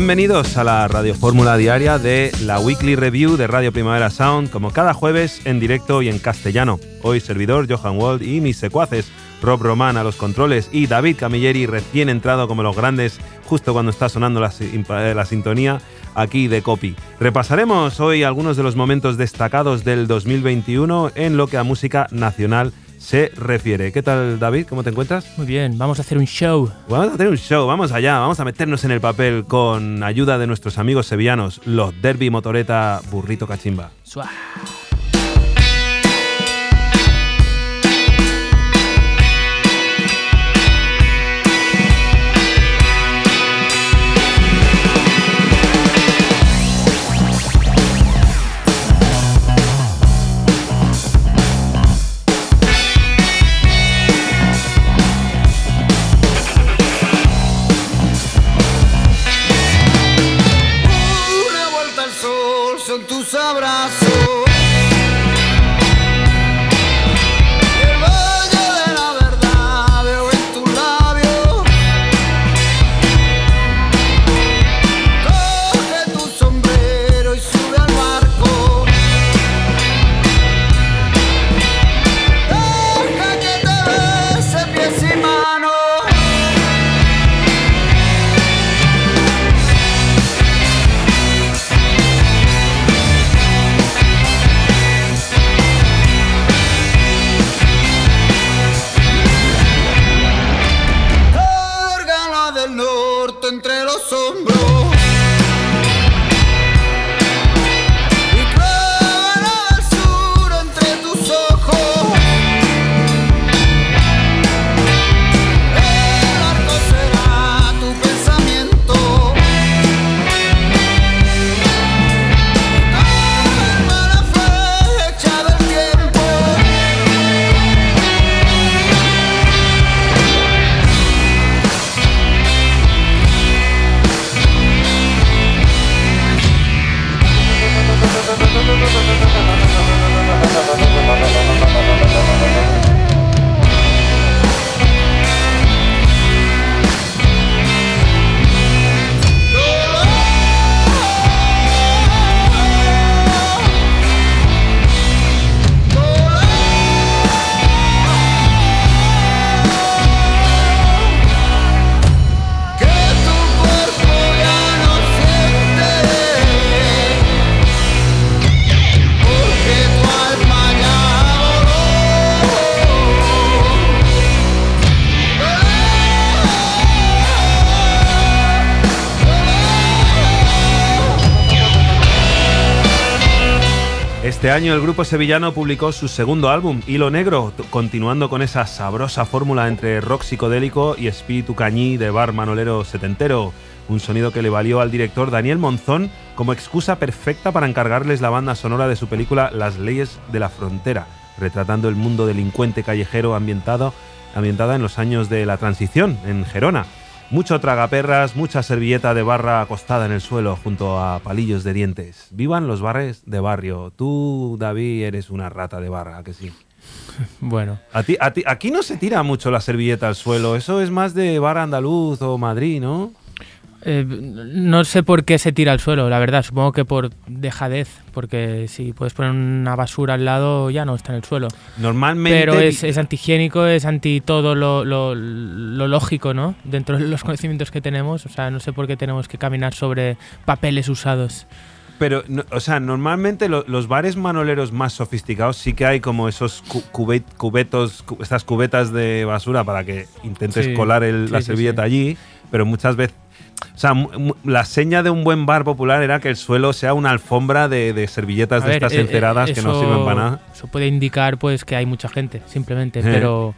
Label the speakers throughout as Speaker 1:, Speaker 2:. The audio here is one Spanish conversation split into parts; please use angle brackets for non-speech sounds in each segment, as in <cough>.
Speaker 1: Bienvenidos a la Radio Fórmula Diaria de la Weekly Review de Radio Primavera Sound, como cada jueves en directo y en castellano. Hoy servidor Johan Wald y mis secuaces Rob Román a los controles y David Camilleri recién entrado como los grandes justo cuando está sonando la, la sintonía aquí de Copy. Repasaremos hoy algunos de los momentos destacados del 2021 en lo que a música nacional se refiere. ¿Qué tal, David? ¿Cómo te encuentras?
Speaker 2: Muy bien, vamos a hacer un show.
Speaker 1: Vamos a hacer un show, vamos allá, vamos a meternos en el papel con ayuda de nuestros amigos sevillanos, los Derby Motoreta Burrito Cachimba. Este año el grupo sevillano publicó su segundo álbum, Hilo Negro, continuando con esa sabrosa fórmula entre rock psicodélico y espíritu cañí de bar manolero setentero, un sonido que le valió al director Daniel Monzón como excusa perfecta para encargarles la banda sonora de su película Las leyes de la frontera, retratando el mundo delincuente callejero ambientado, ambientada en los años de la transición en Gerona. Mucho tragaperras, mucha servilleta de barra acostada en el suelo junto a palillos de dientes. Vivan los bares de barrio. Tú, David, eres una rata de barra, que sí? <laughs>
Speaker 2: Bueno.
Speaker 1: A ti, a ti, aquí no se tira mucho la servilleta al suelo. Eso es más de bar andaluz o Madrid, ¿no?
Speaker 2: Eh, no sé por qué se tira al suelo, la verdad. Supongo que por dejadez, porque si puedes poner una basura al lado ya no está en el suelo.
Speaker 1: Normalmente.
Speaker 2: Pero es, es antihigiénico, es anti todo lo, lo, lo, lógico, ¿no? Dentro de los <laughs> conocimientos que tenemos. O sea, no sé por qué tenemos que caminar sobre papeles usados.
Speaker 1: Pero, no, o sea, normalmente lo, los bares manoleros más sofisticados sí que hay como esos cu cubet, cubetos, cu estas cubetas de basura para que intentes sí, colar el,
Speaker 2: sí,
Speaker 1: la
Speaker 2: sí,
Speaker 1: servilleta allí, pero muchas veces O sea, la seña de un buen bar popular era que el suelo sea una alfombra de, de servilletas
Speaker 2: A
Speaker 1: de
Speaker 2: ver,
Speaker 1: estas
Speaker 2: eh, eh,
Speaker 1: enceradas que no sirven para nada.
Speaker 2: Eso puede indicar pues que hay mucha gente, simplemente.
Speaker 1: Eh.
Speaker 2: Pero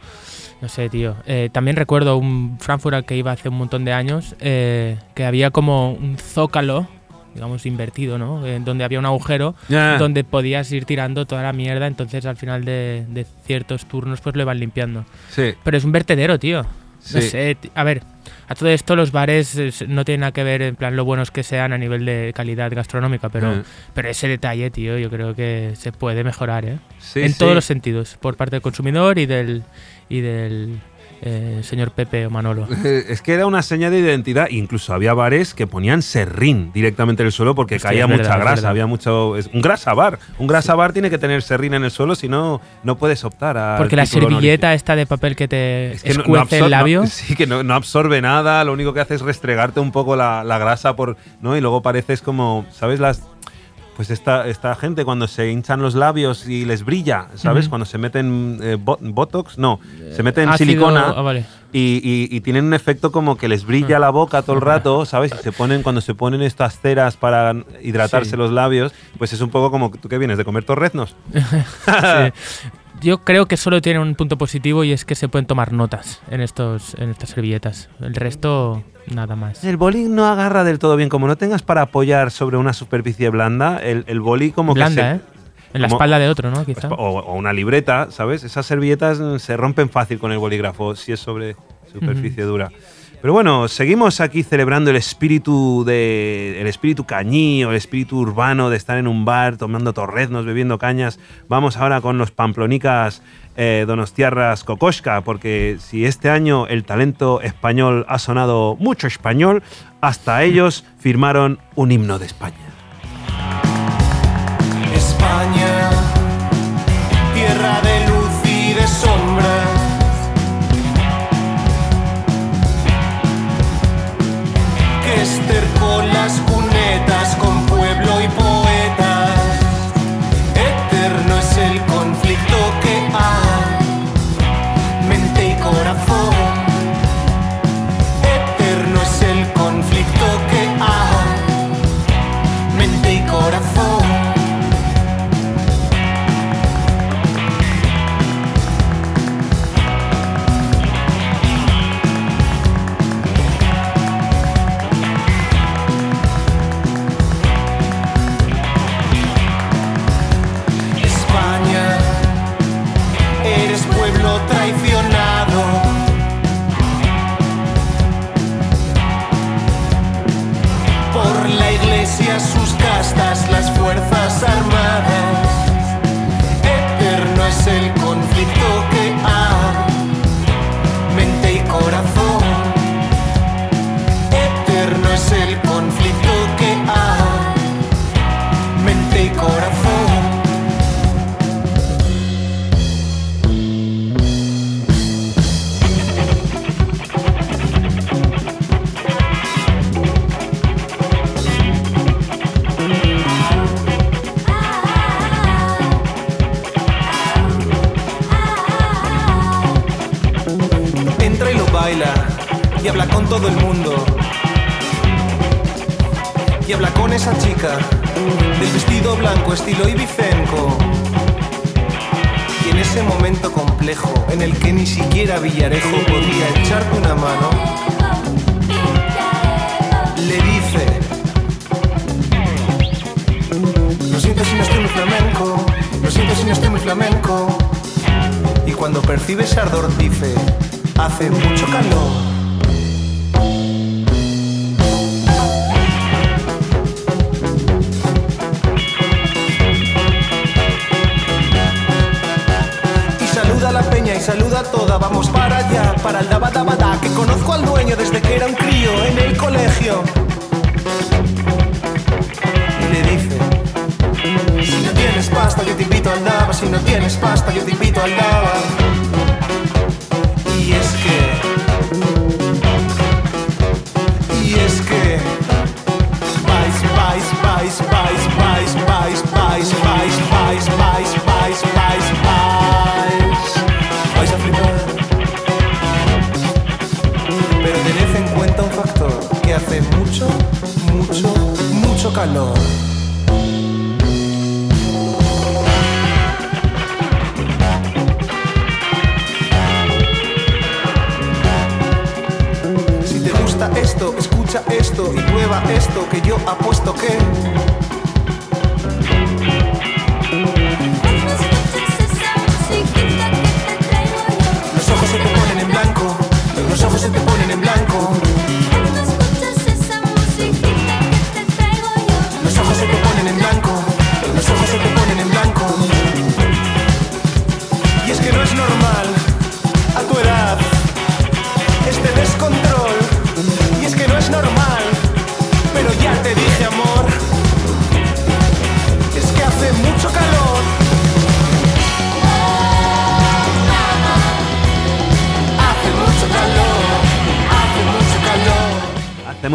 Speaker 2: no sé, tío. Eh, también recuerdo un Frankfurt al que iba hace un montón de años, eh, que había como un zócalo, digamos invertido, ¿no? Eh, donde había un agujero
Speaker 1: Ya.
Speaker 2: donde podías ir tirando toda la mierda, entonces al final de, de ciertos turnos pues lo iban limpiando.
Speaker 1: Sí,
Speaker 2: Pero es un vertedero, tío. No
Speaker 1: Sí.
Speaker 2: sé, a ver, a todo esto los bares eh, no tienen nada que ver en plan lo buenos que sean a nivel de calidad gastronómica, pero,
Speaker 1: Eh.
Speaker 2: pero ese detalle, tío, yo creo que se puede mejorar, ¿eh?
Speaker 1: sí,
Speaker 2: en
Speaker 1: sí.
Speaker 2: todos los sentidos, por parte del consumidor y del y del eh, señor Pepe o Manolo. <laughs>
Speaker 1: Es que era una seña de identidad. Incluso había bares que ponían serrín directamente en el suelo porque
Speaker 2: Hostia,
Speaker 1: caía mucha grasa. Había mucho. es un grasa bar. Un grasa bar tiene que tener serrín en el suelo, si no, no puedes optar a.
Speaker 2: Porque la servilleta esta de papel que te
Speaker 1: Es que no- no
Speaker 2: escuece el labio.
Speaker 1: no- <laughs> sí, que no, no absorbe nada, lo único que hace es restregarte un poco la, la grasa por, ¿no? Y luego pareces como, ¿sabes? Las pues esta, esta gente cuando se hinchan los labios y les brilla, ¿sabes? Cuando se meten eh, bo- botox, no, se meten
Speaker 2: ácido-
Speaker 1: silicona
Speaker 2: ah, vale.
Speaker 1: y, y- y tienen un efecto como que les brilla la boca todo el rato, <laughs> ¿sabes? Y se ponen, cuando se ponen estas ceras para hidratarse
Speaker 2: Sí.
Speaker 1: los labios, pues es un poco como, ¿tú qué vienes? ¿De comer torreznos? <laughs>
Speaker 2: Sí. Yo creo que solo tiene un punto positivo y es que se pueden tomar notas en estos en estas servilletas. El resto nada más.
Speaker 1: El boli no agarra del todo bien. Como no tengas para apoyar sobre una superficie blanda, el, el boli como
Speaker 2: Blanda,
Speaker 1: que se...
Speaker 2: ¿eh? En la espalda de otro, ¿no? Quizá.
Speaker 1: O, o una libreta, ¿sabes? Esas servilletas se rompen fácil con el bolígrafo si es sobre superficie dura. Pero bueno, seguimos aquí celebrando el espíritu de el espíritu cañí o el espíritu urbano de estar en un bar tomando torreznos, bebiendo cañas. Vamos ahora con los pamplonicas eh, donostiarras Kokoschka, porque si este año el talento español ha sonado mucho español, hasta ellos firmaron un himno de España.
Speaker 3: España, tierra de luz y de sombras. Que estercó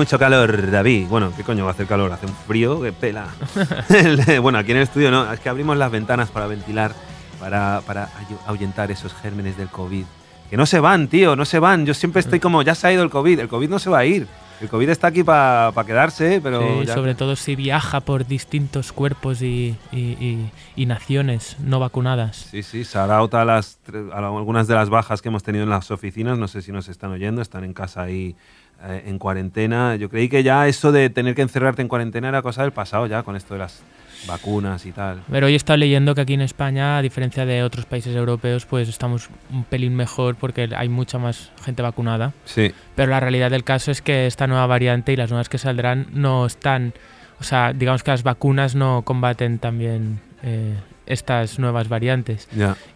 Speaker 3: mucho calor,
Speaker 1: David. Bueno, ¿qué coño va a hacer calor? Hace un frío que pela. <laughs> bueno, aquí en el estudio no, es que abrimos las ventanas para ventilar, para, para ahu- ahuyentar esos gérmenes del COVID. Que no se van, tío, no se van. Yo siempre estoy como, ya se ha ido el COVID, el COVID no se va a ir. El COVID está aquí para quedarse, pero
Speaker 2: Sí,
Speaker 1: ya-
Speaker 2: sobre todo si viaja por distintos cuerpos y, y- y- y naciones no vacunadas.
Speaker 1: Sí, sí, shout a, las, a algunas de las bajas que hemos tenido en las oficinas. No sé si nos están oyendo, están en casa ahí eh, en cuarentena. Yo creí que ya eso de tener que encerrarte en cuarentena era cosa del pasado ya, con esto de las vacunas y tal.
Speaker 2: Pero hoy he estado leyendo que aquí en España, a diferencia de otros países europeos, pues estamos un pelín mejor porque hay mucha más gente vacunada.
Speaker 1: Sí,
Speaker 2: Pero la realidad del caso es que esta nueva variante y las nuevas que saldrán no están, o sea, digamos que las vacunas no combaten también eh, estas nuevas variantes.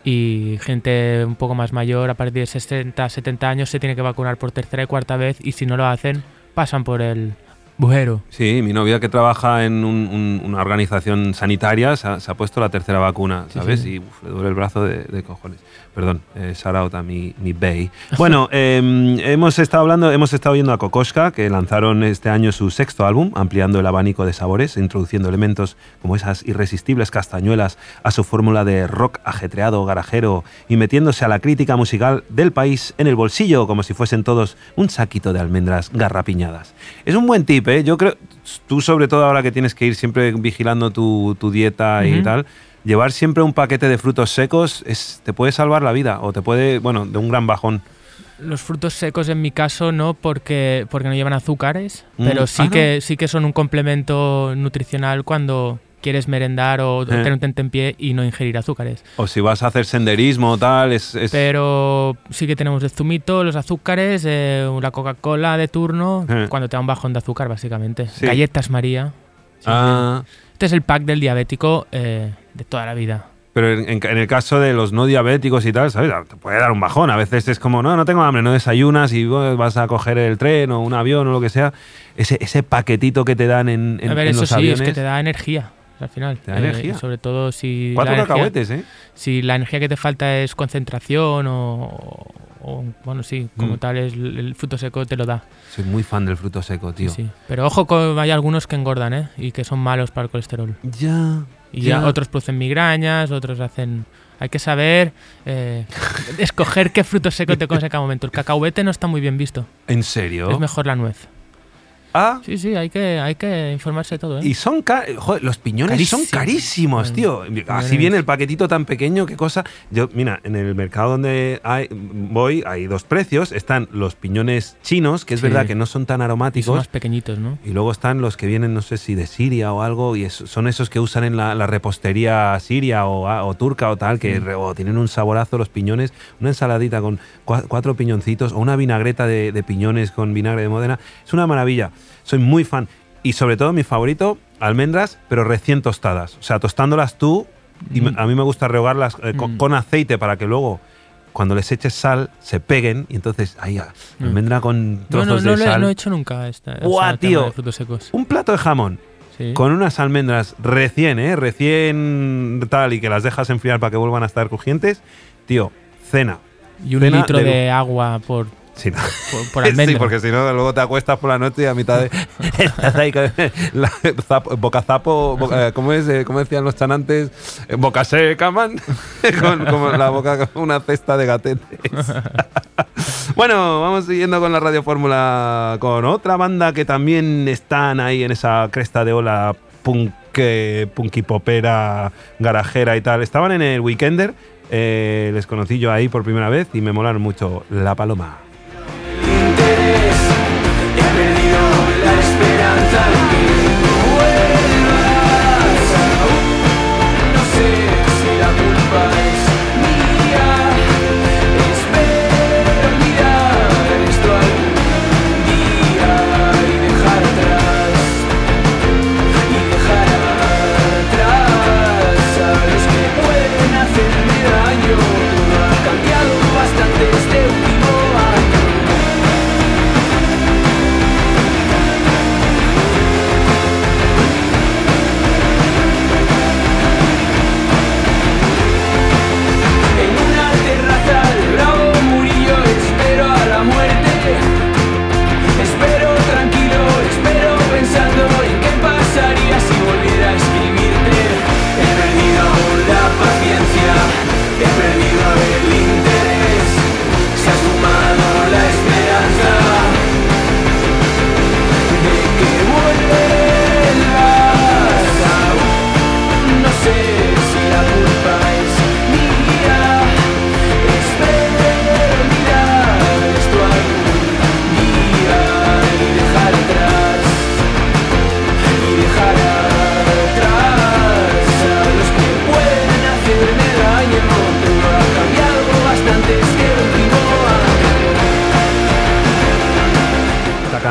Speaker 2: Y gente un poco más mayor, a partir de 60, 70 años, se tiene que vacunar por tercera y cuarta vez y si no lo hacen, pasan por el bujero.
Speaker 1: Sí, mi novia que trabaja en un- un- una organización sanitaria se ha, se ha puesto la tercera vacuna,
Speaker 2: Sí,
Speaker 1: ¿sabes?
Speaker 2: sí.
Speaker 1: Y uf, le duele el brazo de, de cojones. Perdón, eh, shout out a mi, mi Bay. <laughs> Bueno, em, hemos estado hablando, hemos estado viendo a Kokoschka, que lanzaron este año su sexto álbum, ampliando el abanico de sabores, introduciendo elementos como esas irresistibles castañuelas a su fórmula de rock ajetreado, garajero, y metiéndose a la crítica musical del país en el bolsillo, como si fuesen todos un saquito de almendras garrapiñadas. Es un buen tip, ¿eh? Yo creo, tú sobre todo ahora que tienes que ir siempre vigilando tu, tu dieta y tal, llevar siempre un paquete de frutos secos es, te puede salvar la vida o te puede, bueno, de un gran bajón.
Speaker 2: Los frutos secos en mi caso no porque, porque no llevan azúcares,
Speaker 1: Mm,
Speaker 2: pero sí,
Speaker 1: ah, ¿no?
Speaker 2: que, sí que son un complemento nutricional cuando quieres merendar o tener un tentempié y no ingerir azúcares.
Speaker 1: O si vas a hacer senderismo o tal, es... es-
Speaker 2: Pero sí que tenemos el zumito, los azúcares, eh, la Coca-Cola de turno,
Speaker 1: Eh.
Speaker 2: cuando te da un bajón de azúcar básicamente.
Speaker 1: Sí.
Speaker 2: Galletas María. Sí,
Speaker 1: Ah.
Speaker 2: Este es el pack del diabético eh, de toda la vida.
Speaker 1: pero en, el caso de los no diabéticos y tal, ¿sabes? Te puede dar un bajón. A veces es como, no, no tengo hambre, no desayunas y vas a coger el tren o un avión o lo que sea. Ese, ese paquetito que te dan en, en,
Speaker 2: a ver,
Speaker 1: en
Speaker 2: eso
Speaker 1: los
Speaker 2: sí,
Speaker 1: aviones.
Speaker 2: es que te da energía al final.
Speaker 1: Te da energía.
Speaker 2: Sobre todo si
Speaker 1: Cuatro
Speaker 2: la energía-
Speaker 1: cacahuetes, ¿eh?
Speaker 2: si la energía que te falta es concentración o, o- bueno, sí, como
Speaker 1: Mm.
Speaker 2: tal es el, fruto seco te lo da.
Speaker 1: Soy muy fan del fruto seco, tío.
Speaker 2: sí. Pero ojo, hay algunos que engordan, ¿eh? Y que son malos para el colesterol.
Speaker 1: Ya.
Speaker 2: Y
Speaker 1: ya
Speaker 2: otros producen migrañas, otros hacen... Hay que saber eh, <laughs> escoger qué fruto seco te <laughs> comes en cada momento. El cacahuete no está muy bien visto.
Speaker 1: ¿En serio?
Speaker 2: Es mejor la nuez.
Speaker 1: Ah,
Speaker 2: Sí, sí, hay que, hay que informarse de todo, ¿eh?
Speaker 1: Y son joder, los piñones son
Speaker 2: Carísimos.
Speaker 1: tío. Así viene el paquetito tan pequeño, qué cosa. Yo, mira, en el mercado donde hay- voy hay dos precios. Están los piñones chinos, que es
Speaker 2: Sí.
Speaker 1: verdad que no son tan
Speaker 2: Y son
Speaker 1: aromáticos.
Speaker 2: más pequeñitos, ¿no?
Speaker 1: Y luego están los que vienen, no sé si de Siria o algo, y es- son esos que usan en la, la repostería siria o, a- o turca o tal, que
Speaker 2: Mm.
Speaker 1: re- o tienen un saborazo los piñones, una ensaladita con cua- cuatro piñoncitos o una vinagreta de, de piñones con vinagre de Modena. Es una maravilla. Soy muy fan. Y sobre todo mi favorito, almendras, pero recién tostadas. O sea, tostándolas tú, y
Speaker 2: Mm.
Speaker 1: a mí me gusta rehogarlas eh, con,
Speaker 2: Mm.
Speaker 1: con aceite para que luego... Cuando les eches sal, se peguen y entonces ahí ah,
Speaker 2: Mm.
Speaker 1: almendra con
Speaker 2: No,
Speaker 1: trozos
Speaker 2: no, no,
Speaker 1: de
Speaker 2: lo he-
Speaker 1: sal.
Speaker 2: no he hecho nunca esta. o sea,
Speaker 1: tío.
Speaker 2: de frutos secos.
Speaker 1: Un plato de jamón
Speaker 2: Sí.
Speaker 1: con unas almendras recién, ¿eh? Recién tal y que las dejas enfriar para que vuelvan a estar crujientes. Tío, cena.
Speaker 2: Y un
Speaker 1: cena
Speaker 2: litro
Speaker 1: de
Speaker 2: de, agua por,
Speaker 1: Sí, no.
Speaker 2: por, por <laughs> almendra.
Speaker 1: Sí, porque si no, luego te acuestas por la noche y a mitad de. <laughs> <laughs> estás ahí con la- zapo- boca zapo. boca- eh, ¿Cómo es? Eh, ¿Cómo decían los chanantes? Eh, Boca seca, man. con, como la boca con una cesta de gatetes. bueno, vamos siguiendo con la Radio Fórmula con otra banda que también están ahí en esa cresta de ola punk, punky popera, garajera y tal. Estaban en el Weekender. eh, les conocí yo ahí por primera vez y me molaron mucho La Paloma
Speaker 3: interés. He perdido la esperanza.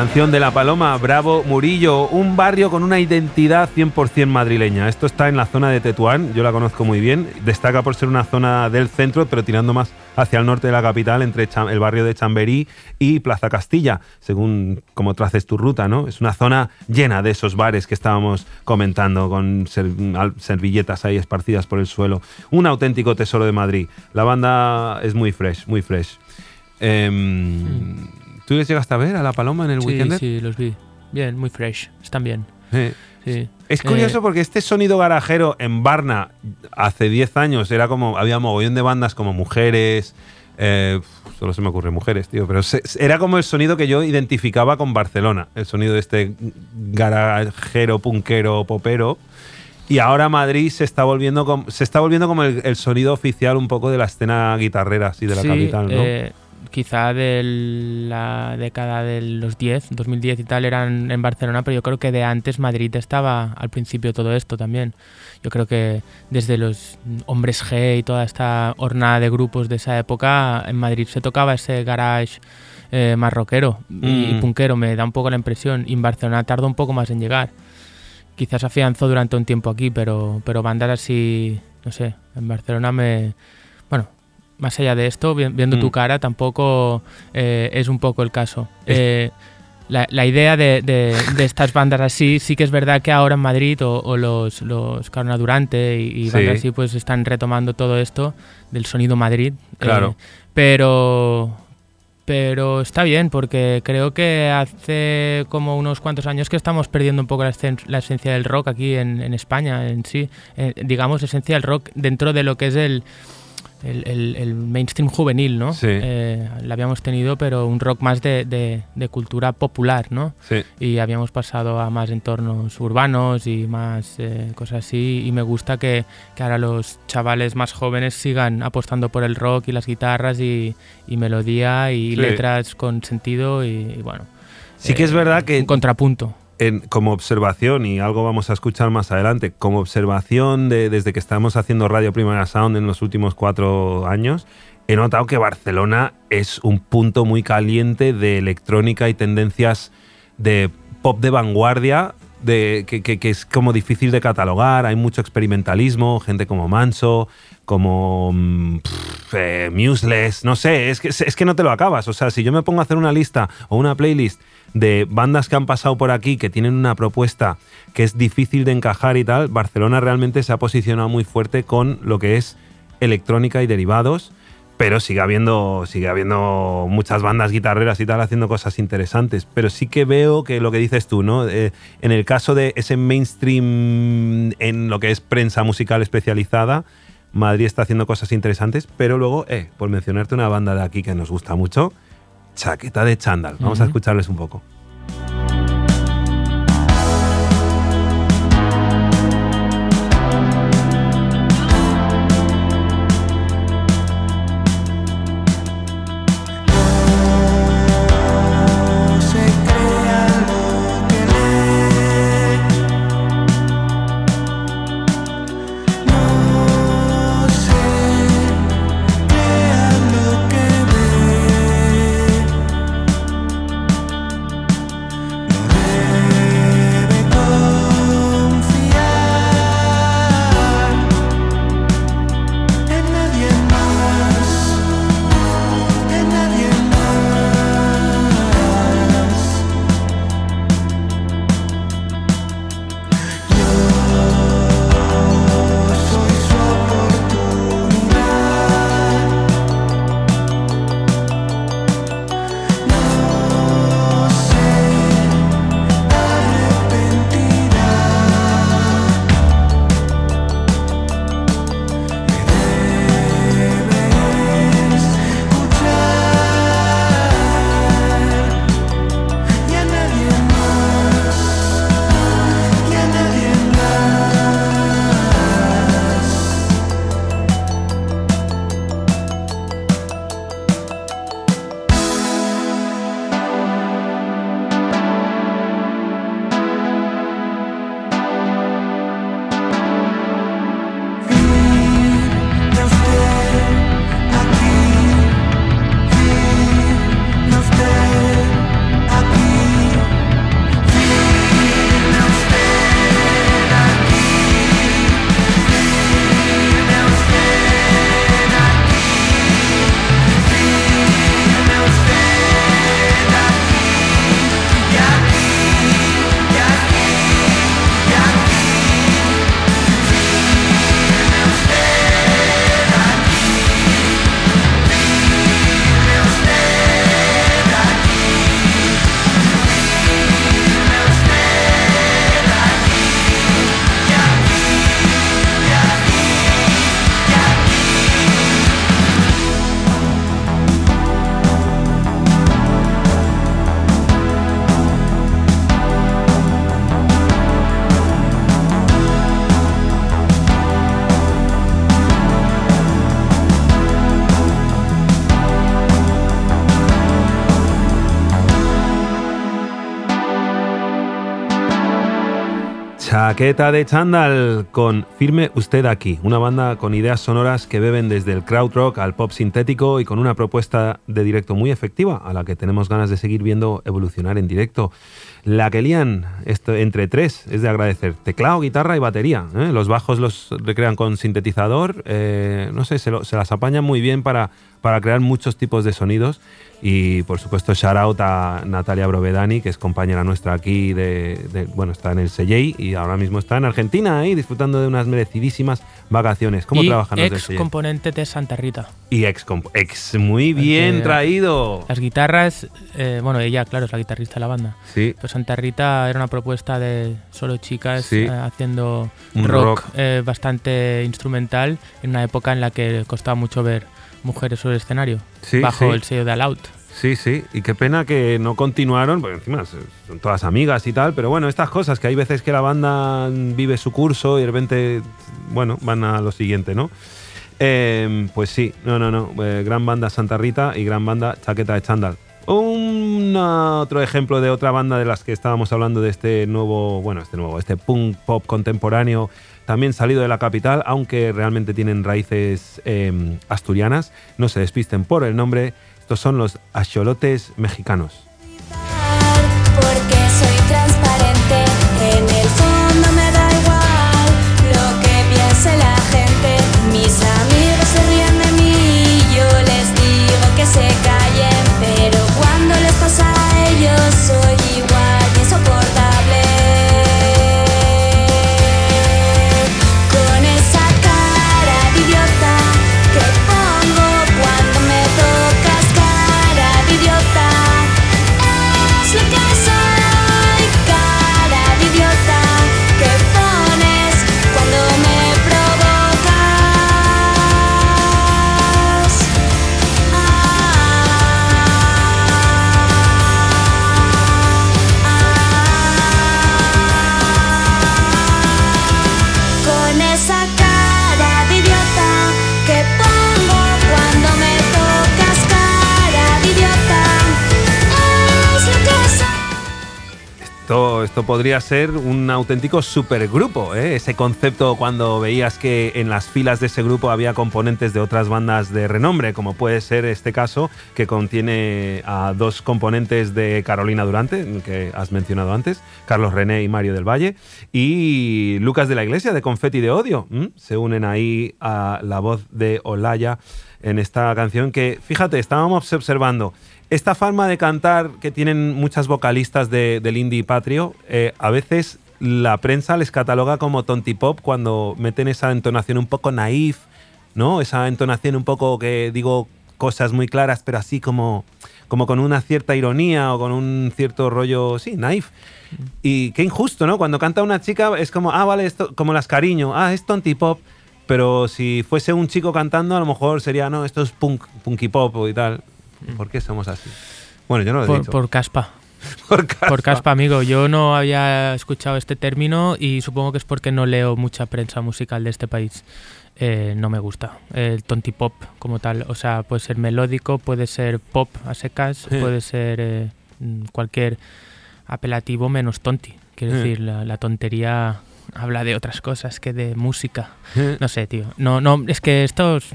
Speaker 1: De La Paloma, Bravo Murillo, un barrio con una identidad 100% madrileña. Esto está en la zona de Tetuán, yo la conozco muy bien. Destaca por ser una zona del centro, pero tirando más hacia el norte de la capital, entre el barrio de Chamberí y Plaza Castilla, según como traces tu ruta, ¿no? Es una zona llena de esos bares que estábamos comentando, con servilletas ahí esparcidas por el suelo. Un auténtico tesoro de Madrid. La banda es muy fresh, muy fresh. Em. ¿Tú les llegaste a ver a La Paloma en el weekend?
Speaker 2: Sí, los vi. Bien, muy fresh. Están bien.
Speaker 1: Es curioso eh, porque este sonido garajero en Barna hace 10 años era como. Había mogollón de bandas como mujeres. Eh, solo se me ocurre mujeres, tío. Pero era como el sonido que yo identificaba con Barcelona. El sonido de este garajero, punkero, popero. Y ahora Madrid se está volviendo como, se está volviendo como el, sonido oficial un poco de la escena guitarrera así de la capital, ¿no?
Speaker 2: Eh, quizá de la década de los 10, 2010 y tal, eran en Barcelona, pero yo creo que de antes Madrid estaba al principio todo esto también. Yo creo que desde los Hombres G y toda esta hornada de grupos de esa época, en Madrid se tocaba ese garage eh, más rockero y, mm. punkero, me da un poco la impresión. Y en Barcelona tardó un poco más en llegar. Quizás afianzó durante un tiempo aquí, pero, pero bandas así, no sé, en Barcelona me, más allá de esto, viendo tu mm. cara, tampoco eh, es un poco el caso. Eh, la, idea de, estas bandas así, sí que es verdad que ahora en Madrid o, los, los Carona Durante y, bandas así, pues están retomando todo esto del sonido Madrid.
Speaker 1: Eh, claro.
Speaker 2: pero, pero está bien porque creo que hace como unos cuantos años que estamos perdiendo un poco la, esencia del rock aquí en, en España en sí, digamos esencia del rock dentro de lo que es el, el, mainstream juvenil, ¿no?
Speaker 1: Sí.
Speaker 2: Eh, lo habíamos tenido, pero un rock más de, cultura popular, ¿no?
Speaker 1: Sí.
Speaker 2: Y habíamos pasado a más entornos urbanos y más eh, cosas así. Y me gusta que, ahora los chavales más jóvenes sigan apostando por el rock y las guitarras y, melodía y letras con sentido y, bueno.
Speaker 1: Sí que es verdad que...
Speaker 2: Un contrapunto
Speaker 1: como observación, y algo vamos a escuchar más adelante, como observación de, desde que estamos haciendo Radio Primera Sound en los últimos cuatro años, he notado que Barcelona es un punto muy caliente de electrónica y tendencias de pop de vanguardia, de, que, es como difícil de catalogar, hay mucho experimentalismo, gente como Manso, como mm, eh, Museless, no sé, es que, es que no te lo acabas. O sea, si yo me pongo a hacer una lista o una playlist de bandas que han pasado por aquí, que tienen una propuesta que es difícil de encajar y tal, Barcelona realmente se ha posicionado muy fuerte con lo que es electrónica y derivados, pero sigue habiendo, sigue habiendo muchas bandas guitarreras y tal haciendo cosas interesantes. Pero sí que veo que lo que dices tú, ¿no? Eh, en el caso de ese mainstream en lo que es prensa musical especializada, Madrid está haciendo cosas interesantes, pero luego, eh, por mencionarte una banda de aquí que nos gusta mucho, Chaqueta de chándal. Vamos a escucharles un poco. Chaqueta de chándal con Firme Usted Aquí, una banda con ideas sonoras que beben desde el crowd rock al pop sintético y con una propuesta de directo muy efectiva a la que tenemos ganas de seguir viendo evolucionar en directo. La que lían esto, entre tres es de agradecer. Teclado, guitarra y batería. ¿eh? Los bajos los recrean con sintetizador. Eh, no sé, se, se, las apañan muy bien para, para crear muchos tipos de sonidos. Y por supuesto, shout out a Natalia Brovedani, que es compañera nuestra aquí, de, bueno, está en el Seyei y ahora mismo está en Argentina ahí disfrutando de unas merecidísimas vacaciones. ¿Cómo
Speaker 2: y
Speaker 1: trabajan los
Speaker 2: ex componente de Santa Rita.
Speaker 1: Y ex, ex muy bien
Speaker 2: Porque
Speaker 1: traído.
Speaker 2: Las guitarras, eh, bueno, ella, claro, es la guitarrista de la banda.
Speaker 1: Sí.
Speaker 2: Pues Santa Rita era una propuesta de solo chicas
Speaker 1: Sí.
Speaker 2: eh, haciendo
Speaker 1: Un
Speaker 2: rock,
Speaker 1: rock.
Speaker 2: eh, bastante instrumental en una época en la que costaba mucho ver mujeres sobre el escenario,
Speaker 1: Sí,
Speaker 2: bajo
Speaker 1: sí.
Speaker 2: el sello de All Out.
Speaker 1: Sí, sí, y qué pena que no continuaron, porque encima son todas amigas y tal, pero bueno, estas cosas que hay veces que la banda vive su curso y de repente, bueno, van a lo siguiente, ¿no? Eh, pues sí, no, no, no, eh, gran banda Santa Rita y gran banda Chaqueta de Chándal. Un otro ejemplo de otra banda de las que estábamos hablando de este nuevo, bueno, este nuevo, este punk pop contemporáneo, también salido de la capital, aunque realmente tienen raíces eh, asturianas. No se despisten por el nombre. Estos son los acholotes mexicanos. Esto, podría ser un auténtico supergrupo, ¿eh? ese concepto cuando veías que en las filas de ese grupo había componentes de otras bandas de renombre, como puede ser este caso, que contiene a dos componentes de Carolina Durante, que has mencionado antes, Carlos René y Mario del Valle, y Lucas de la Iglesia de Confetti de Odio. Se unen ahí a la voz de Olaya en esta canción que, fíjate, estábamos observando esta forma de cantar que tienen muchas vocalistas de- del indie patrio, eh, a veces la prensa les cataloga como tontipop cuando meten esa entonación un poco naif, ¿no? Esa entonación un poco que digo cosas muy claras, pero así como, como con una cierta ironía o con un cierto rollo, sí, naif. Y qué injusto, ¿no? Cuando canta una chica es como, ah, vale, esto, como las cariño, ah, es tontipop. Pero si fuese un chico cantando, a lo mejor sería, no, esto es punk, punky pop y tal. ¿Por qué somos así? Bueno, yo no lo he
Speaker 2: Por,
Speaker 1: dicho.
Speaker 2: por caspa. <laughs>
Speaker 1: Por caspa.
Speaker 2: Por caspa, amigo. Yo no había escuchado este término y supongo que es porque no leo mucha prensa musical de este país. Eh, no me gusta el tontipop como tal. O sea, puede ser melódico, puede ser pop a secas,
Speaker 1: Sí.
Speaker 2: puede ser eh, cualquier apelativo menos tonti. Quiero
Speaker 1: Sí.
Speaker 2: decir, la, la tontería habla de otras cosas que de música.
Speaker 1: Eh,
Speaker 2: No sé, tío. No, no, es que estos,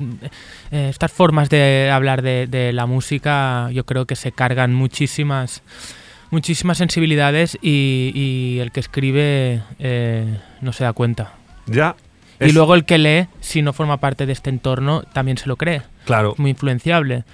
Speaker 2: eh, estas formas de hablar de, de la música yo creo que se cargan muchísimas, muchísimas sensibilidades y, y el que escribe eh, no se da cuenta.
Speaker 1: Ya.
Speaker 2: Y luego el que lee, si no forma parte de este entorno, también se lo cree.
Speaker 1: Claro.
Speaker 2: Muy influenciable.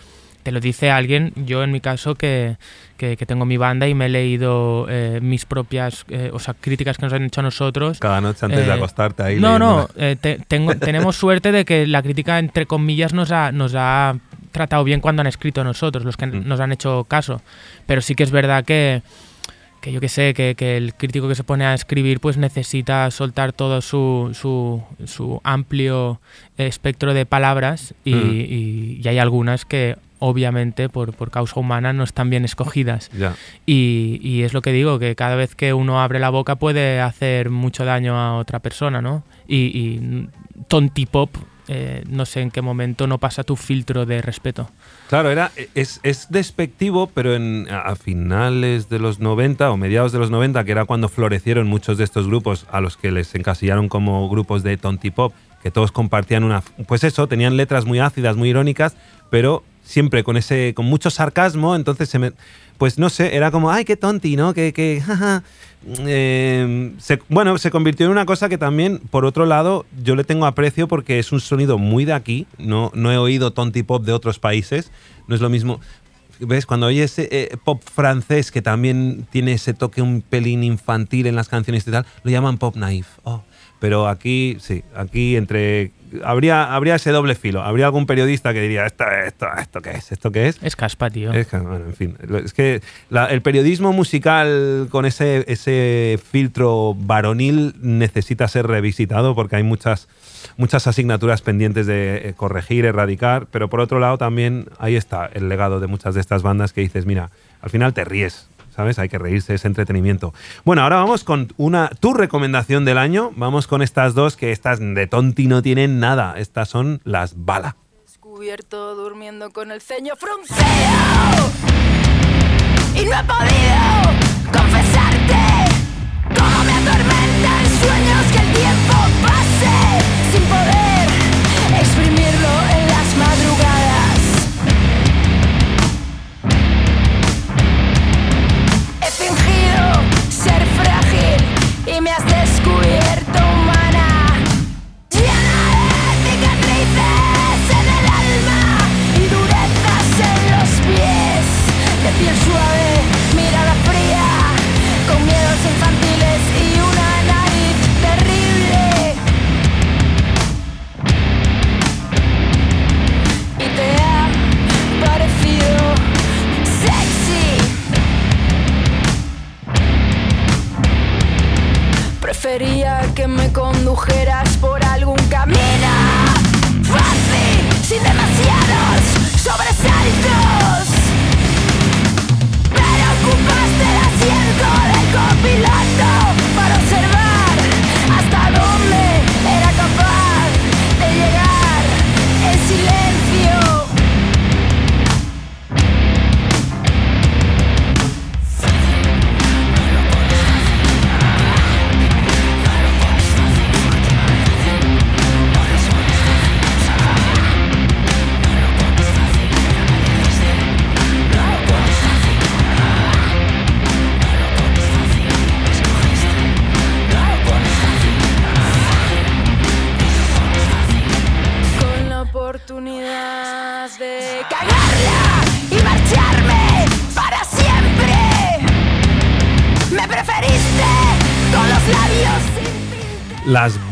Speaker 2: Te lo dice alguien, yo en mi caso, que, que- que tengo mi banda y me he leído eh, mis propias, eh, o sea, críticas que nos han hecho a nosotros
Speaker 1: Cada noche antes de
Speaker 2: eh,
Speaker 1: acostarte ahí.
Speaker 2: no, no, eh, te- tengo, <laughs> tenemos suerte de que la crítica, entre comillas, nos ha, nos ha tratado bien cuando han escrito nosotros, los que
Speaker 1: Mm.
Speaker 2: nos han hecho caso. Pero sí que es verdad que, que yo que sé, que, que el crítico que se pone a escribir pues necesita soltar todo su, su, su amplio espectro de palabras y,
Speaker 1: Mm.
Speaker 2: y- y hay algunas que obviamente por, por causa humana no están bien escogidas. Y, y es lo que digo, que cada vez que uno abre la boca puede hacer mucho daño a otra persona, ¿no? Y, y tontipop eh, no sé en qué momento no pasa tu filtro de respeto.
Speaker 1: Claro, era, es, es despectivo, pero en, a finales de los 90 o mediados de los 90, que era cuando florecieron muchos de estos grupos a los que les encasillaron como grupos de tontipop, que todos compartían una... Pues eso, tenían letras muy ácidas, muy irónicas, pero siempre con ese con mucho sarcasmo, entonces se me, pues no sé, era como, ay, qué tonti, ¿no? Que, que. <laughs> Eh, se- bueno, se convirtió en una cosa que también, por otro lado, yo le tengo aprecio porque es un sonido muy de aquí. No, no he oído tonti pop de otros países. No es lo mismo. ¿Ves? Cuando oyes eh, pop francés que también tiene ese toque un pelín infantil en las canciones y tal, lo llaman pop naif. Oh. Pero aquí, sí, aquí entre. Habría, habría ese doble filo. Habría algún periodista que diría: ¿Esto, esto, esto qué es? ¿Esto qué es?
Speaker 2: Es caspa, tío.
Speaker 1: Es que, bueno, en fin, es que la- el periodismo musical con ese, ese filtro varonil necesita ser revisitado porque hay muchas, muchas asignaturas pendientes de eh, corregir, erradicar, pero por otro lado también ahí está el legado de muchas de estas bandas que dices, mira, al final te ríes. ¿Sabes? Hay que reírse, es entretenimiento. Bueno, ahora vamos con una tu recomendación del año. Vamos con estas dos que estas de tonti no tienen nada. Estas son las bala.
Speaker 4: Descubierto durmiendo con el ceño fruncido y no he podido confesarte cómo me atormentan sueños que el tiempo pase sin poder y me has descubierto humana. Llena de cicatrices en el alma y durezas en los pies. De piel suave,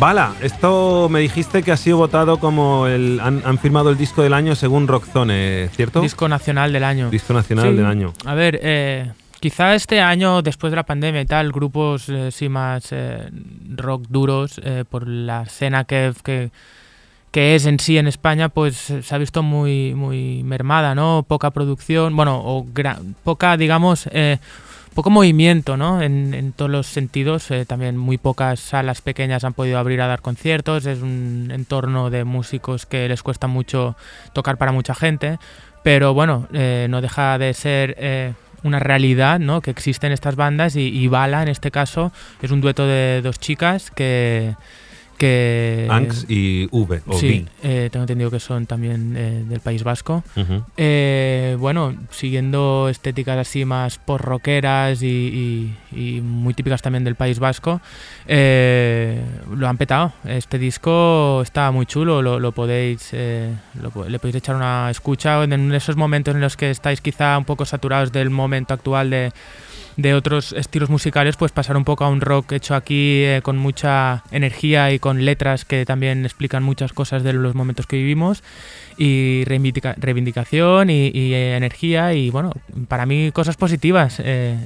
Speaker 1: Bala. Esto me dijiste que ha sido votado como el. Han, han firmado el disco del año según Rockzone, ¿cierto?
Speaker 2: Disco nacional del año.
Speaker 1: Disco nacional
Speaker 2: Sí.
Speaker 1: del año.
Speaker 2: A ver, eh, quizá este año, después de la pandemia y tal, grupos eh, sí más eh, rock duros, eh, por la escena que, que, que es en sí en España, pues eh, se ha visto muy, muy mermada, ¿no? Poca producción, bueno, o gra- poca, digamos, eh, poco movimiento, ¿no? En, todos los sentidos. eh, también muy pocas salas pequeñas han podido abrir a dar conciertos. Es un entorno de músicos que les cuesta mucho tocar para mucha gente. Pero bueno, eh, no deja de ser eh, una realidad, ¿no? Que existen estas bandas y, y Bala, en este caso, es un dueto de dos chicas que... que
Speaker 1: Anx y V. O
Speaker 2: sí, eh, tengo entendido que son también eh, del País Vasco. Eh, bueno, siguiendo estéticas así más porroqueras y, y- y muy típicas también del País Vasco, lo han petado. Este disco está muy chulo, lo, lo podéis, lo le podéis echar una escucha en esos momentos en los que estáis quizá un poco saturados del momento actual de, de otros estilos musicales, pues pasar un poco a un rock hecho aquí eh, con mucha energía y con letras que también explican muchas cosas de los momentos que vivimos y reivindica- reivindicación y, y, eh, energía y bueno, para mí cosas positivas, eh,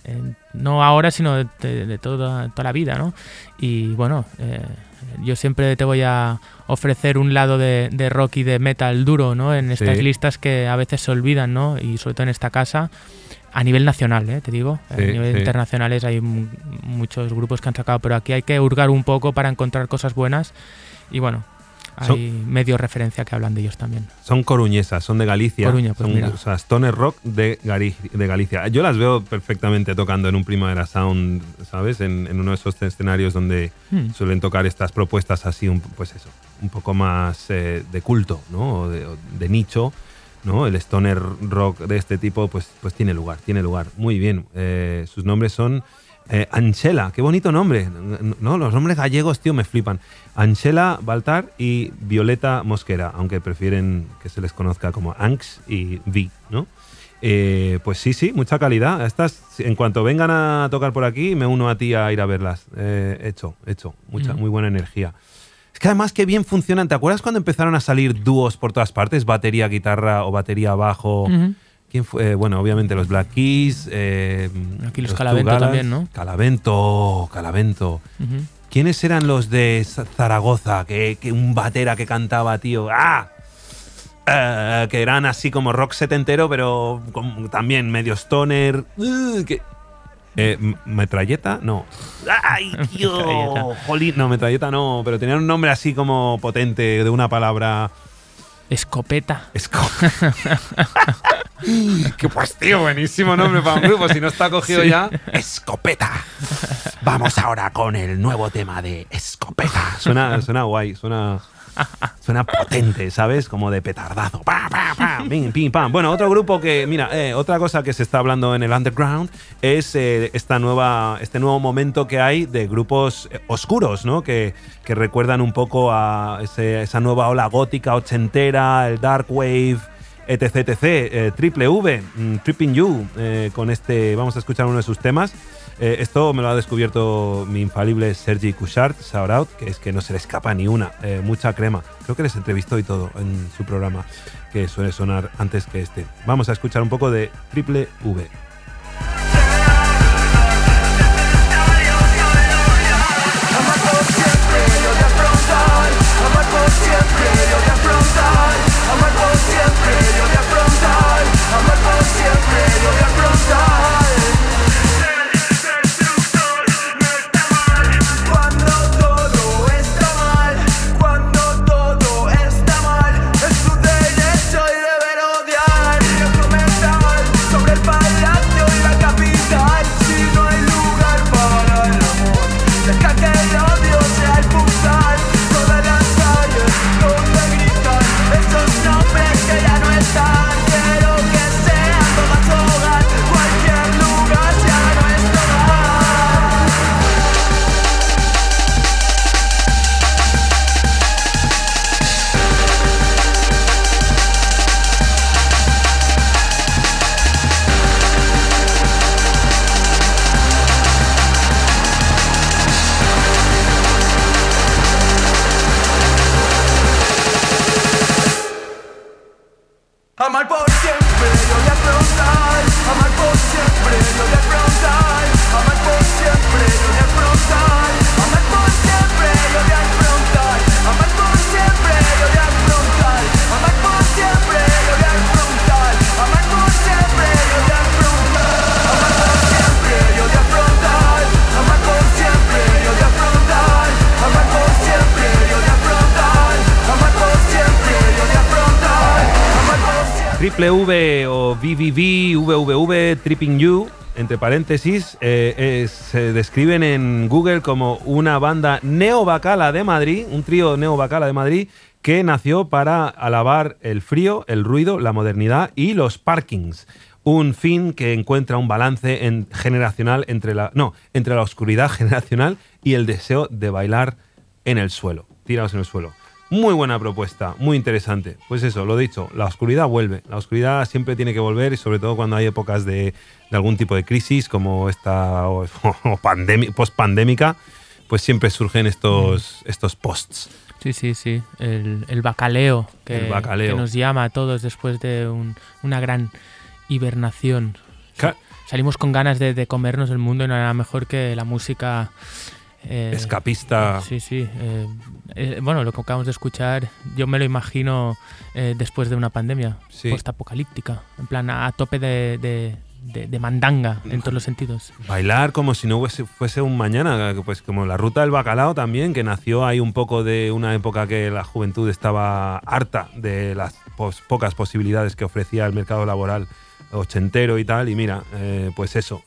Speaker 2: no ahora sino de, de- de toda, toda la vida, ¿no? Y bueno, yo siempre te voy a ofrecer un lado de, de rock y de metal duro, ¿no? En estas
Speaker 1: Sí.
Speaker 2: listas que a veces se olvidan, ¿no? Y sobre todo en esta casa. A nivel nacional, ¿eh? te digo.
Speaker 1: Sí,
Speaker 2: a nivel
Speaker 1: sí.
Speaker 2: internacionales hay mu- muchos grupos que han sacado, pero aquí hay que hurgar un poco para encontrar cosas buenas. Y bueno, hay medio referencia que hablan de ellos también.
Speaker 1: Son coruñesas, son de Galicia.
Speaker 2: Coruña, pues
Speaker 1: son,
Speaker 2: mira.
Speaker 1: O sea, Stoner Rock de, Gari- de Galicia. Yo las veo perfectamente tocando en un Primavera Sound, ¿sabes? En, en uno de esos escenarios donde
Speaker 2: Hmm.
Speaker 1: suelen tocar estas propuestas así, un, pues eso, un poco más eh, de culto, ¿no? O de, de nicho, ¿no? El Stoner Rock de este tipo, pues, pues tiene lugar, tiene lugar. Muy bien. Eh, sus nombres son eh, Anchela, qué bonito nombre. No, los nombres gallegos, tío, me flipan. Anchela Baltar y Violeta Mosquera, aunque prefieren que se les conozca como Anx y Vi, ¿no? Eh, pues sí, sí, mucha calidad. Estas, en cuanto vengan a tocar por aquí, me uno a ti a ir a verlas. Hecho, hecho. Mucha, muy buena energía. Es que además que bien funcionan. ¿Te acuerdas cuando empezaron a salir dúos por todas partes? Batería, guitarra o batería, bajo. ¿Quién fue? Eh, bueno, obviamente los Black Keys. eh,
Speaker 2: Aquí los Calavento también, ¿no?
Speaker 1: Calavento, Calavento. ¿Quiénes eran los de Za- Zaragoza? Que, que un batera que cantaba, tío. ¡Ah! Eh, que eran así como rock setentero, pero con- también medio stoner. Uh, que- eh, ¿Metralleta? No. ¡Ay, <laughs> tío! Jolín, no, metralleta no, pero tenían un nombre así como potente de una palabra.
Speaker 2: Escopeta.
Speaker 1: Esco- <laughs> que pues tío, buenísimo nombre para un grupo, si no está cogido ya. Escopeta. Vamos ahora con el nuevo tema de Escopeta. Suena, suena guay, suena, suena potente, ¿sabes? Como de petardazo. Pa, pa, pa, pim, pim, pam. Bueno, otro grupo que, mira, eh, otra cosa que se está hablando en el underground es eh, esta nueva, este nuevo momento que hay de grupos eh, oscuros, ¿no? Que, que recuerdan un poco a esa nueva ola gótica ochentera, el dark wave, etc, etc. Triple V, mm, Tripping You, con este, vamos a escuchar uno de sus temas. Eh, esto me lo ha descubierto mi infalible Sergi Couchard, shout out, que es que no se le escapa ni una, eh, mucha crema. Creo que les entrevistó y todo en su programa, que suele sonar antes que este. Vamos a escuchar un poco de Triple V. Tripping You, entre paréntesis, eh, se describen en Google como una banda neobacala de Madrid, un trío neobacala de Madrid que nació para alabar el frío, el ruido, la modernidad y los parkings. Un fin que encuentra un balance en- generacional entre la, no, entre la oscuridad <laughs> generacional y el deseo de bailar en el suelo, tirados en el suelo. Muy buena propuesta, muy interesante. Pues eso, lo dicho, la oscuridad vuelve. La oscuridad siempre tiene que volver y sobre todo cuando hay épocas de, de algún tipo de crisis como esta o, <laughs> o post-pandémica, pues siempre surgen estos, estos posts.
Speaker 2: Sí, sí, sí. El, el bacaleo, que,
Speaker 1: El bacaleo.
Speaker 2: que nos llama a todos después de un- una gran hibernación. Salimos con ganas de, de comernos el mundo y no nada mejor que la música. Eh,
Speaker 1: Escapista.
Speaker 2: Sí, sí. eh, eh, bueno, lo que acabamos de escuchar, yo me lo imagino eh, después de una pandemia
Speaker 1: Sí.
Speaker 2: postapocalíptica. En plan, a, a tope de, de- de- de mandanga en todos los sentidos.
Speaker 1: Bailar como si no hubiese- fuese un mañana, pues como la ruta del bacalao también, que nació ahí un poco de una época que la juventud estaba harta de las pos- pocas posibilidades que ofrecía el mercado laboral ochentero y tal, y mira, eh, pues eso.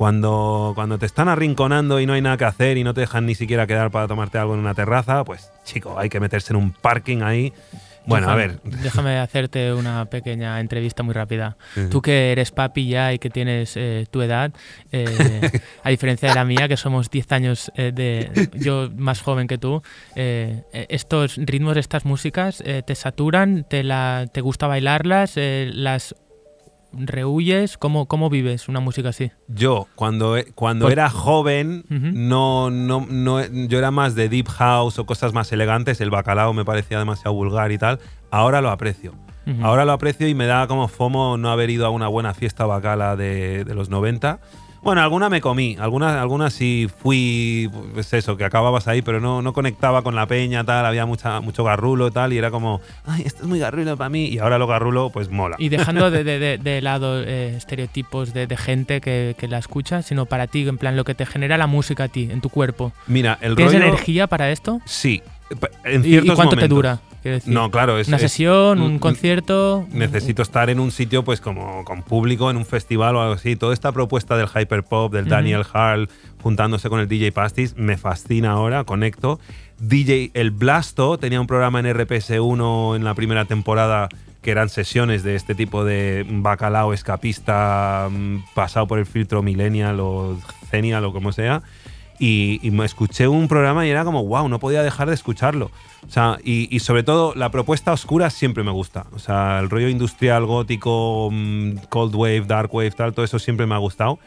Speaker 1: Cuando, cuando te están arrinconando y no hay nada que hacer y no te dejan ni siquiera quedar para tomarte algo en una terraza, pues chico, hay que meterse en un parking ahí. Bueno, a ver,
Speaker 2: Déjame hacerte una pequeña entrevista muy rápida.
Speaker 1: Sí.
Speaker 2: Tú que eres papi ya y que tienes eh, tu edad, eh, <laughs> a diferencia de la mía, que somos 10 años eh, de yo más joven que tú, estos ritmos, estas músicas, ¿te saturan? ¿Te, la, ¿Te gusta bailarlas? ¿Las rehuyes? ¿Cómo, ¿Cómo vives una música así?
Speaker 1: Yo, cuando, e- cuando
Speaker 2: Pues-
Speaker 1: era joven, no, no, no, yo era más de deep house o cosas más elegantes. El bacalao me parecía demasiado vulgar y tal. Ahora lo aprecio. Ahora lo aprecio y me da como fomo no haber ido a una buena fiesta bacala de, de los 90. Bueno, alguna me comí, alguna, alguna sí fui, pues eso, que acababas ahí, pero no, no conectaba con la peña, tal, había mucha, mucho garrulo y tal, y era como, ay, esto es muy garrulo para mí, y ahora lo garrulo, pues mola.
Speaker 2: Y dejando de, de- de- <laughs> de lado eh, estereotipos de, gente que, que la escucha, sino para ti, en plan lo que te genera la música a ti, en tu cuerpo.
Speaker 1: Mira, el
Speaker 2: ¿Tienes
Speaker 1: rollo...
Speaker 2: energía para esto?
Speaker 1: Sí, en
Speaker 2: ¿Y, y cuánto te dura? Decir,
Speaker 1: No, claro, es...
Speaker 2: ¿Una
Speaker 1: es-
Speaker 2: sesión, un
Speaker 1: mm,
Speaker 2: concierto?
Speaker 1: necesito estar en un sitio pues como con público, en un festival o algo así. Toda esta propuesta del hyperpop, del
Speaker 2: Ujú.
Speaker 1: Daniel Harl juntándose con el DJ Pastis, me fascina ahora, conecto. DJ El Blasto tenía un programa en RPS1 en la primera temporada que eran sesiones de este tipo de bacalao escapista mm, pasado por el filtro millennial o genial o como sea. Y, y me escuché un programa y era como, wow, no podía dejar de escucharlo. O sea, y, sobre todo la propuesta oscura siempre me gusta. O sea, el rollo industrial, gótico, mm, cold wave, dark wave, tal, todo eso siempre me ha gustado.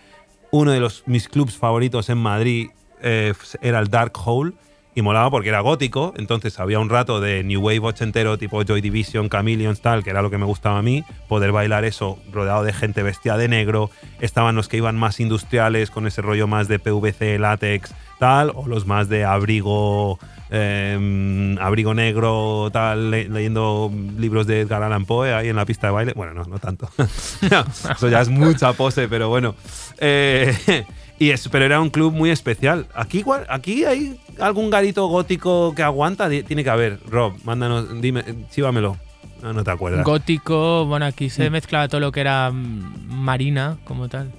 Speaker 1: Uno de los, mis clubs favoritos en Madrid eh, era el Dark Hole y molaba porque era gótico, entonces había un rato de New Wave ochentero tipo Joy Division, Chameleons, tal, que era lo que me gustaba a mí, poder bailar eso rodeado de gente vestida de negro, estaban los que iban más industriales con ese rollo más de PVC, látex, tal, o los más de abrigo, eh, abrigo negro, tal, le- leyendo libros de Edgar Allan Poe ahí en la pista de baile, bueno, no, no tanto, <laughs> eso ya es mucha pose, pero bueno. Eh, <laughs> y es, pero era un club muy especial. Aquí, aquí hay algún garito gótico que aguanta. Tiene que haber. Rob, mándanos, dime, chívamelo. No, no te acuerdas.
Speaker 2: Gótico, bueno, aquí
Speaker 1: Mm.
Speaker 2: se mezclaba todo lo que era mm, marina como tal.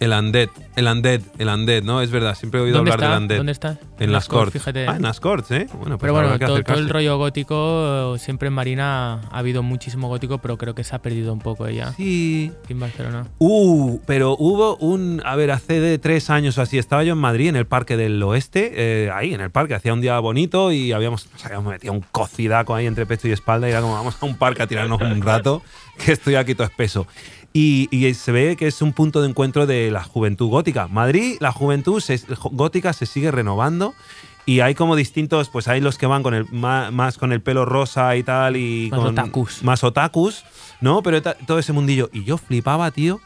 Speaker 1: El Undead, el Undead, el Undead, ¿no? Es verdad, siempre he oído
Speaker 2: ¿Dónde
Speaker 1: hablar
Speaker 2: está?
Speaker 1: del Undead.
Speaker 2: ¿Dónde está?
Speaker 1: En las Corts.
Speaker 2: Fíjate.
Speaker 1: Ah, en las Corts, ¿eh? Bueno, pues
Speaker 2: pero bueno, todo, todo el rollo gótico, siempre en Marina ha habido muchísimo gótico, pero creo que se ha perdido un poco ella
Speaker 1: Sí.
Speaker 2: en Barcelona.
Speaker 1: Uh, pero hubo un. A ver, hace de tres años o así, estaba yo en Madrid, en el Parque del Oeste, eh, ahí en el parque, hacía un día bonito y habíamos, nos habíamos metido un cocidaco ahí entre pecho y espalda y era como, vamos a un parque a tirarnos un rato, que estoy aquí todo espeso. Y, y se ve que es un punto de encuentro de la juventud gótica. Madrid, la juventud se- gótica se sigue renovando. Y hay como distintos, pues hay los que van con el más, más con el pelo rosa y tal y
Speaker 2: Más
Speaker 1: con
Speaker 2: otakus.
Speaker 1: más otakus, ¿no? Pero todo ese mundillo y yo flipaba, tío,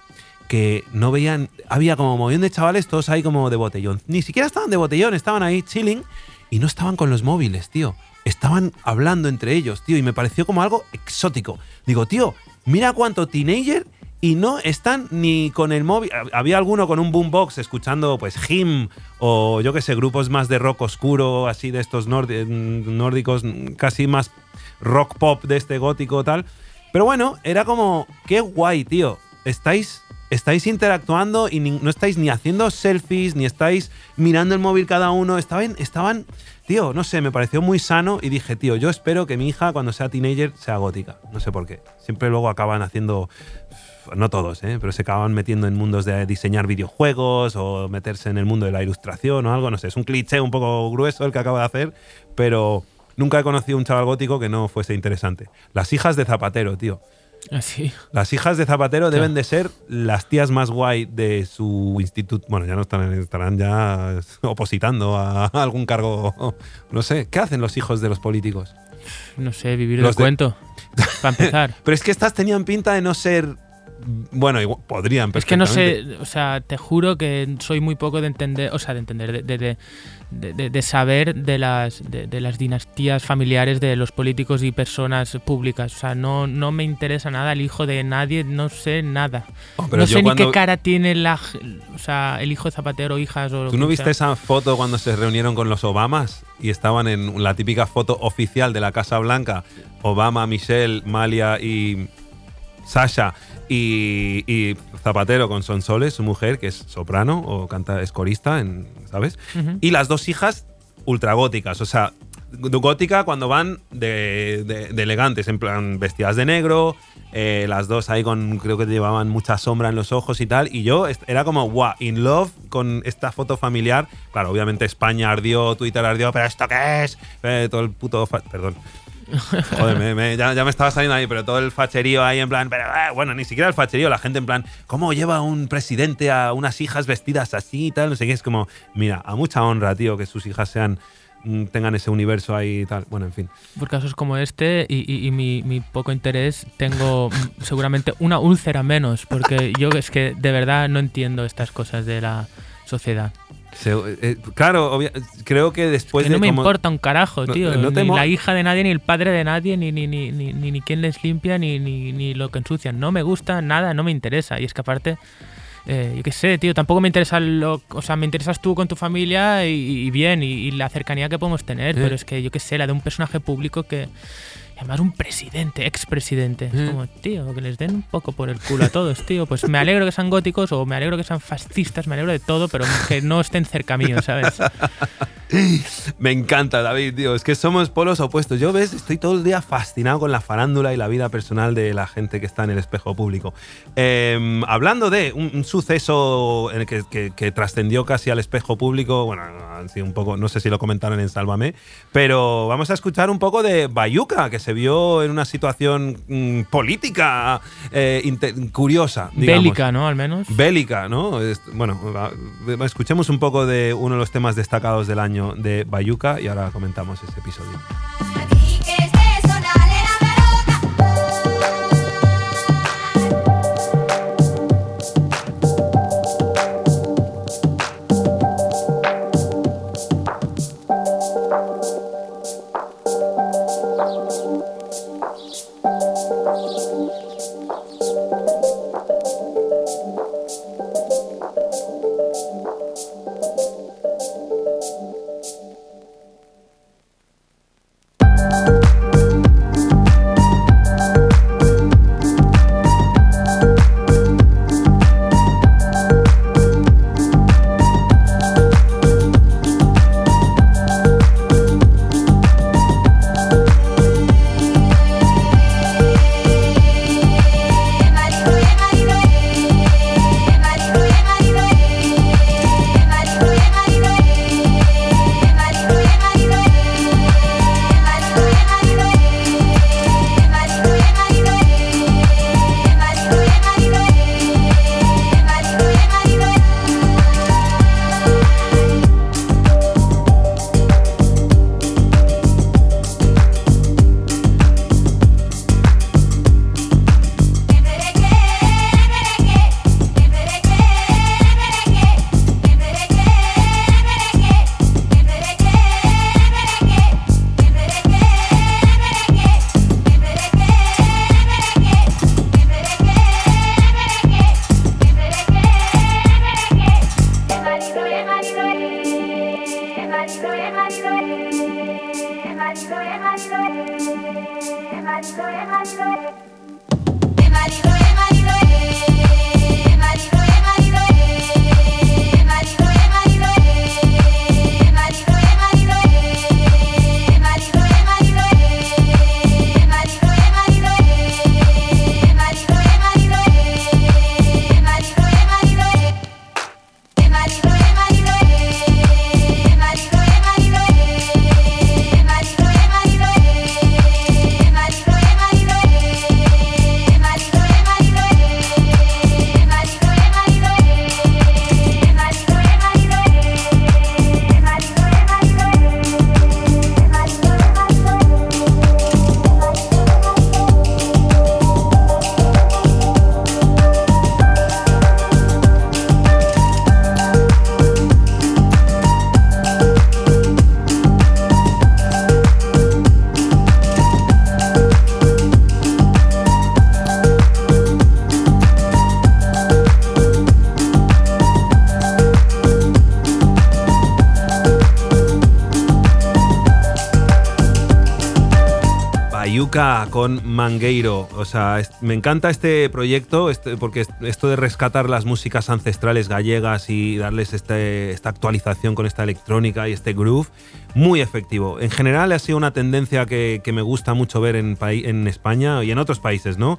Speaker 1: que no veían, había como montón de chavales todos ahí como de botellón. Ni siquiera estaban de botellón, estaban ahí chilling y no estaban con los móviles, tío. Estaban hablando entre ellos, tío, y me pareció como algo exótico. Digo, tío, mira cuánto teenager y no están ni con el móvil. Hab- Había alguno con un boombox escuchando, pues, Him o yo qué sé, grupos más de rock oscuro, así de estos nórdi- nórdicos, casi más rock pop de este gótico tal. Pero bueno, era como, qué guay, tío. Estáis, estáis interactuando y no estáis ni haciendo selfies, ni estáis mirando el móvil cada uno. Estaban, estaban, tío, no sé, me pareció muy sano y dije, tío, yo espero que mi hija cuando sea teenager sea gótica. No sé por qué. Siempre luego acaban haciendo no todos, ¿eh? pero se acaban metiendo en mundos de diseñar videojuegos o meterse en el mundo de la ilustración o algo, no sé, es un cliché un poco grueso el que acabo de hacer, pero nunca he conocido un chaval gótico que no fuese interesante. Las hijas de Zapatero, tío.
Speaker 2: Así.
Speaker 1: Las hijas de Zapatero deben de ser las tías más guay de su instituto. Bueno, ya no están, estarán ya opositando a algún cargo. No sé, ¿qué hacen los hijos de los políticos?
Speaker 2: No sé, vivir
Speaker 1: Los
Speaker 2: el
Speaker 1: de-
Speaker 2: cuento. Para empezar. <laughs>
Speaker 1: Pero es que estas tenían pinta de no ser bueno, igual- podrían
Speaker 2: Es que no sé, o sea, te juro que soy muy poco de entender, o sea, de entender, de, de, de- de- saber de las, de, las dinastías familiares de los políticos y personas públicas. O sea, no, no me interesa nada el hijo de nadie, no sé nada.
Speaker 1: Oh, pero
Speaker 2: no sé ni
Speaker 1: cuando-
Speaker 2: qué cara tiene la, o sea, el hijo de Zapatero, hijas o lo
Speaker 1: ¿Tú no
Speaker 2: que
Speaker 1: viste
Speaker 2: sea.
Speaker 1: esa foto cuando se reunieron con los Obamas y estaban en la típica foto oficial de la Casa Blanca? Obama, Michelle, Malia y Sasha y, y Zapatero con Sonsoles, su mujer, que es soprano o canta, es corista, en, ¿sabes? Y las dos hijas ultra góticas, o sea, gótica cuando van de, de- de elegantes, en plan vestidas de negro, eh, las dos ahí con, creo que llevaban mucha sombra en los ojos y tal, y yo era como, wow, in love con esta foto familiar. Claro, obviamente España ardió, Twitter ardió, pero ¿esto qué es? Eh, todo el puto... Perdón. <laughs> Joder, me- ya, me estaba saliendo ahí, pero todo el facherío ahí en plan, eh, bueno, ni siquiera el facherío, la gente en plan, ¿cómo lleva un presidente a unas hijas vestidas así y tal? No sé qué, es como, mira, a mucha honra, tío, que sus hijas sean mm, tengan ese universo ahí y tal. Bueno, en fin.
Speaker 2: Por casos como este y, mi poco interés, tengo mm, seguramente una úlcera menos, porque yo es que de verdad no entiendo estas cosas de la sociedad.
Speaker 1: Se- eh, claro, obvia- creo que después
Speaker 2: que no
Speaker 1: de
Speaker 2: me
Speaker 1: como-
Speaker 2: importa un carajo,
Speaker 1: No-
Speaker 2: tío.
Speaker 1: no
Speaker 2: ni la hija de nadie, ni el padre de nadie, ni, ni, ni, ni, ni, quién les limpia, ni, ni, ni lo que ensucian. No me gusta nada, no me interesa. Y es que aparte, eh, yo qué sé, tío, tampoco me interesa lo. O sea, me interesas tú con tu familia y, y bien, y, y la cercanía que podemos tener. Pero es que, yo qué sé, la de un personaje público que. Además, un presidente, expresidente. Es
Speaker 1: Sí.
Speaker 2: como, tío, que les den un poco por el culo a todos, tío. Pues me alegro que sean góticos o me alegro que sean fascistas, me alegro de todo, pero que no estén cerca mío, ¿sabes? <laughs>
Speaker 1: Me encanta, David, tío. Es que somos polos opuestos. Yo, ves, estoy todo el día fascinado con la farándula y la vida personal de la gente que está en el espejo público. Eh, hablando de un, un suceso en el que, que- que trascendió casi al espejo público, bueno, sido un poco, no sé si lo comentaron en Sálvame, pero vamos a escuchar un poco de Bayuca, que se vio en una situación mm, política eh, curiosa. digamos.
Speaker 2: Bélica, ¿no? Al menos.
Speaker 1: Bélica, ¿no? Bueno, escuchemos un poco de uno de los temas destacados del año de Bayuca y ahora comentamos ese episodio. Con Mangueiro. O sea, me encanta este proyecto este- porque es- esto de rescatar las músicas ancestrales gallegas y darles este- esta actualización con esta electrónica y este groove, muy efectivo. En general ha sido una tendencia que, me gusta mucho ver en, en España y en otros países, ¿no?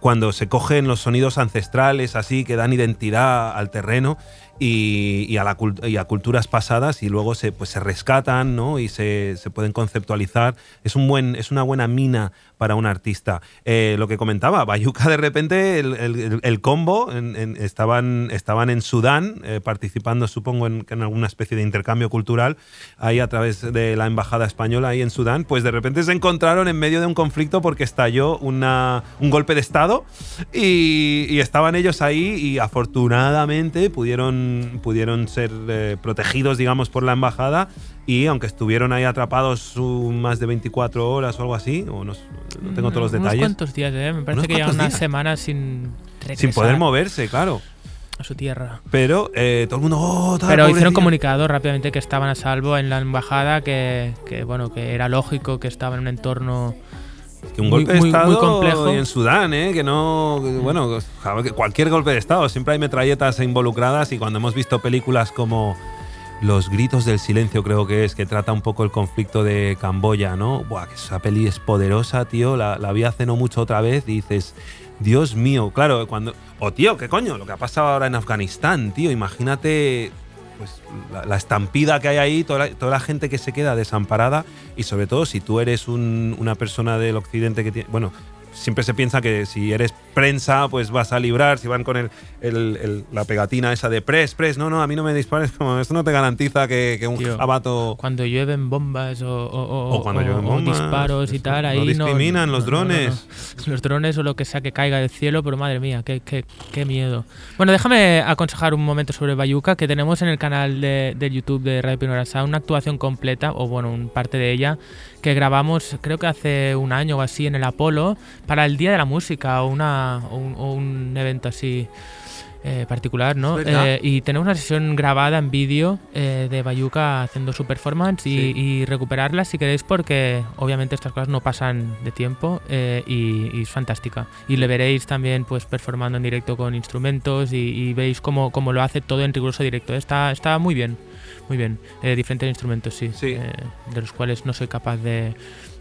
Speaker 1: Cuando se cogen los sonidos ancestrales así que dan identidad al terreno y, y a, la y a culturas pasadas y luego se, pues, se rescatan ¿no? y se, se pueden conceptualizar. Es, un buen, es una buena mina para un artista. Eh, lo que comentaba, Bayuca de repente, el, el- el combo, en- en- estaban, estaban en Sudán eh, participando, supongo, en, en alguna especie de intercambio cultural, ahí a través de la embajada española ahí en Sudán, pues de repente se encontraron en medio de un conflicto porque estalló una, un golpe de Estado y, y estaban ellos ahí y afortunadamente pudieron, pudieron ser eh, protegidos, digamos, por la embajada y aunque estuvieron ahí atrapados uh, más de 24 horas o algo así, o no, tengo todos los
Speaker 2: Unos
Speaker 1: detalles,
Speaker 2: cuantos días, ¿eh? Me parece
Speaker 1: Unos
Speaker 2: que llevan
Speaker 1: días.
Speaker 2: semanas sin
Speaker 1: sin poder moverse, claro.
Speaker 2: a su tierra.
Speaker 1: Pero eh, todo el mundo, oh, tal,
Speaker 2: Pero hicieron
Speaker 1: pobrecillo".
Speaker 2: comunicado rápidamente que estaban a salvo en la embajada, que, que, bueno, que era lógico que estaban en un entorno
Speaker 1: Que un
Speaker 2: Muy-
Speaker 1: golpe de
Speaker 2: muy- muy
Speaker 1: Estado
Speaker 2: complejo.
Speaker 1: y en Sudán, ¿eh? que no. que, bueno, cualquier golpe de Estado, siempre hay metralletas involucradas y cuando hemos visto películas como Los Gritos del Silencio, creo que es, que trata un poco el conflicto de Camboya, ¿no? Buah, que esa peli es poderosa, tío. La, la vi hace no mucho otra vez y dices. Dios mío, claro, cuando. O tío, ¿qué coño? Lo que ha pasado ahora en Afganistán, tío. Imagínate pues la, estampida que hay ahí, toda la, toda la gente que se queda desamparada y sobre todo si tú eres un- una persona del occidente que tiene, bueno, siempre se piensa que si eres prensa pues vas a librar, si van con el, el- el- la pegatina esa de press, press, no, no, a mí no me dispares, <laughs> como esto no te garantiza que, que un
Speaker 2: Tío,
Speaker 1: jabato...
Speaker 2: cuando llueven bombas o, o-
Speaker 1: O cuando llueven
Speaker 2: o
Speaker 1: bombas,
Speaker 2: disparos y
Speaker 1: eso,
Speaker 2: tal, ahí no
Speaker 1: discriminan los
Speaker 2: no,
Speaker 1: drones.
Speaker 2: no. <laughs> Los drones o lo que sea que caiga del cielo, pero madre mía, qué, qué, qué miedo. Bueno, déjame aconsejar un momento sobre Bayuca, que tenemos en el canal de, de YouTube de Radio Pinora Sound una actuación completa, o bueno, un parte de ella, que grabamos creo que hace un año o así en el Apolo para el Día de la Música o, una, o un, o un evento así eh, particular, ¿no? Eh, y tenemos una sesión grabada en vídeo eh, de Bayuca haciendo su performance y,
Speaker 1: Sí.
Speaker 2: y recuperarla si queréis porque obviamente estas cosas no pasan de tiempo eh, y, y es fantástica. Y le veréis también pues performando en directo con instrumentos y, y veis cómo, cómo lo hace todo en riguroso directo. Está, está muy bien, muy bien. Diferentes instrumentos, sí,
Speaker 1: Sí.
Speaker 2: de los cuales no soy capaz de,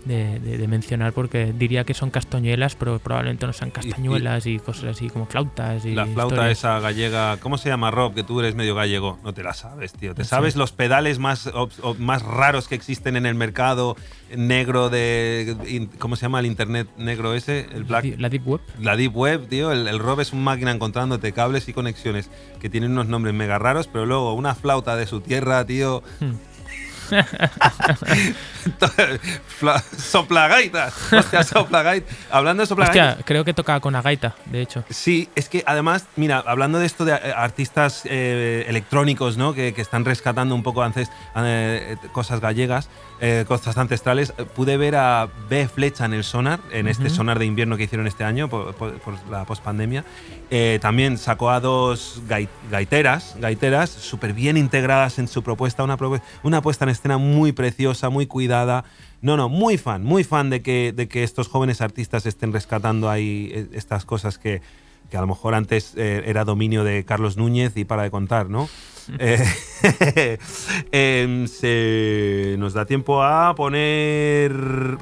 Speaker 2: de- de- de mencionar porque diría que son castañuelas, pero probablemente no sean castañuelas y, cosas así como flautas y
Speaker 1: La flauta
Speaker 2: historias.
Speaker 1: esa gallega, ¿cómo se llama Rob? Que tú eres medio gallego. No te la sabes, tío. ¿Te sabes los pedales más, más raros que existen en el mercado negro de. in- ¿Cómo se llama el internet negro ese? El black.
Speaker 2: Di- La Deep Web.
Speaker 1: La Deep Web, tío, el, el Rob es un máquina encontrándote cables y conexiones que tienen unos nombres mega raros, pero luego una flauta de su tierra, tío.
Speaker 2: Hmm. <laughs>
Speaker 1: Soplagaitas. Hostia, soplagaitas. Hablando de soplagaitas.
Speaker 2: Hostia, creo que toca con Agaita, de hecho.
Speaker 1: Sí, es que además, mira, hablando de esto de eh, artistas eh, electrónicos, ¿no? Que, que están rescatando un poco antes eh, cosas gallegas, eh, cosas ancestrales, eh, pude ver a B Flecha en el sonar, en este
Speaker 2: Ujú.
Speaker 1: sonar de invierno que hicieron este año por, por- por la pospandemia. Eh, también sacó a dos gai- gaiteras, gaiteras súper bien integradas en su propuesta, una, una puesta en escena muy preciosa, muy cuidada. No, no, muy fan, muy fan de que, de que estos jóvenes artistas estén rescatando ahí eh, estas cosas que, que a lo mejor antes eh, era dominio de Carlos Núñez y para de contar, ¿no? <laughs> Eh, <laughs> em, se nos da tiempo a poner...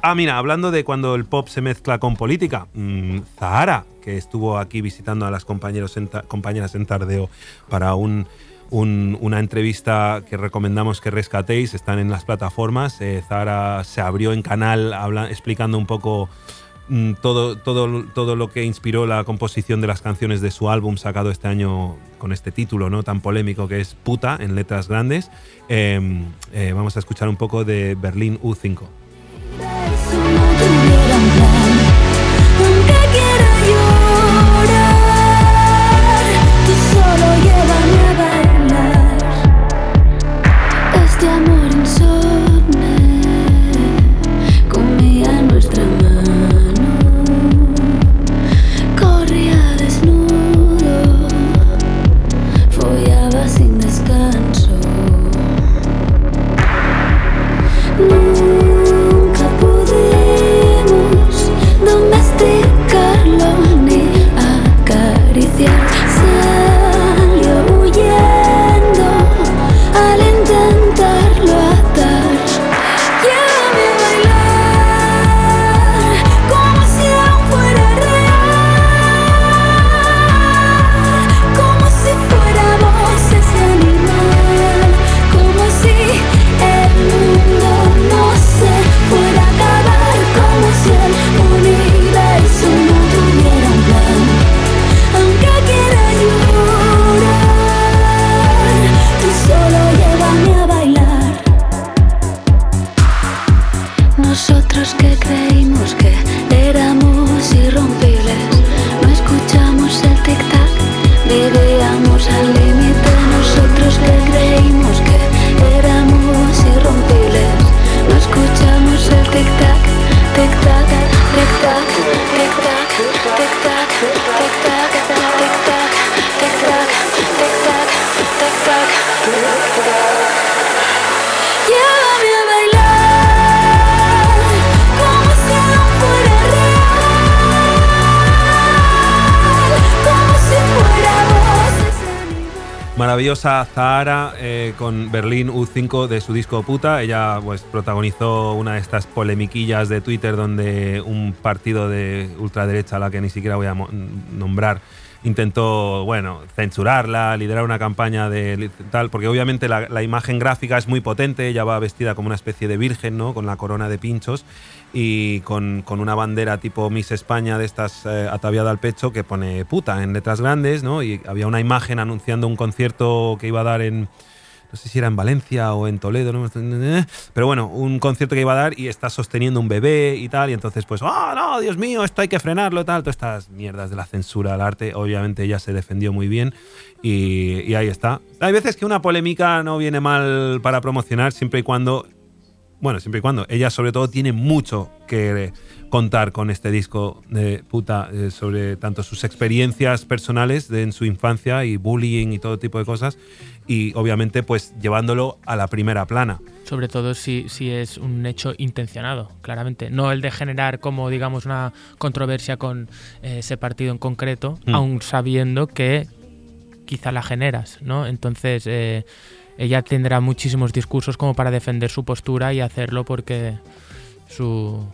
Speaker 1: Ah, mira, hablando de cuando el pop se mezcla con política, mm, Zahara, que estuvo aquí visitando a las compañeros en ta- compañeras en Tardeo para un, un- una entrevista que recomendamos que rescatéis, están en las plataformas. Eh, Zahara se abrió en canal habla- explicando un poco todo, todo, todo lo que inspiró la composición de las canciones de su álbum sacado este año con este título ¿no? tan polémico que es Puta en letras grandes. Eh, eh, vamos a escuchar un poco de Berlín U5.
Speaker 5: nosotros que creímos que éramos irrompemos
Speaker 1: Maravillosa Zahara eh, con Berlín U5 de su disco Puta. Ella pues protagonizó una de estas polemiquillas de Twitter donde un partido de ultraderecha, a la que ni siquiera voy a nombrar, intentó, bueno, censurarla, liderar una campaña de tal, porque obviamente la, la imagen gráfica es muy potente, ella va vestida como una especie de virgen, ¿no? Con la corona de pinchos y con, con una bandera tipo Miss España de estas eh, ataviada al pecho que pone puta en letras grandes, ¿no? Y había una imagen anunciando un concierto que iba a dar en, no sé si era en Valencia o en Toledo, ¿no? pero bueno, un concierto que iba a dar y está sosteniendo un bebé y tal, y entonces pues, oh no, Dios mío, esto hay que frenarlo, tal, todas estas mierdas de la censura al arte, obviamente ella se defendió muy bien y, y ahí está. Hay veces que una polémica no viene mal para promocionar siempre y cuando bueno, siempre y cuando. Ella, sobre todo, tiene mucho que contar con este disco de puta eh, sobre tanto sus experiencias personales de, en su infancia y bullying y todo tipo de cosas. Y obviamente, pues llevándolo a la primera plana.
Speaker 2: Sobre todo si, si es un hecho intencionado, claramente. No el de generar como, digamos, una controversia con eh, ese partido en concreto,
Speaker 1: Mm.
Speaker 2: aun sabiendo que quizá la generas, ¿no? Entonces, eh, ella tendrá muchísimos discursos como para defender su postura y hacerlo porque su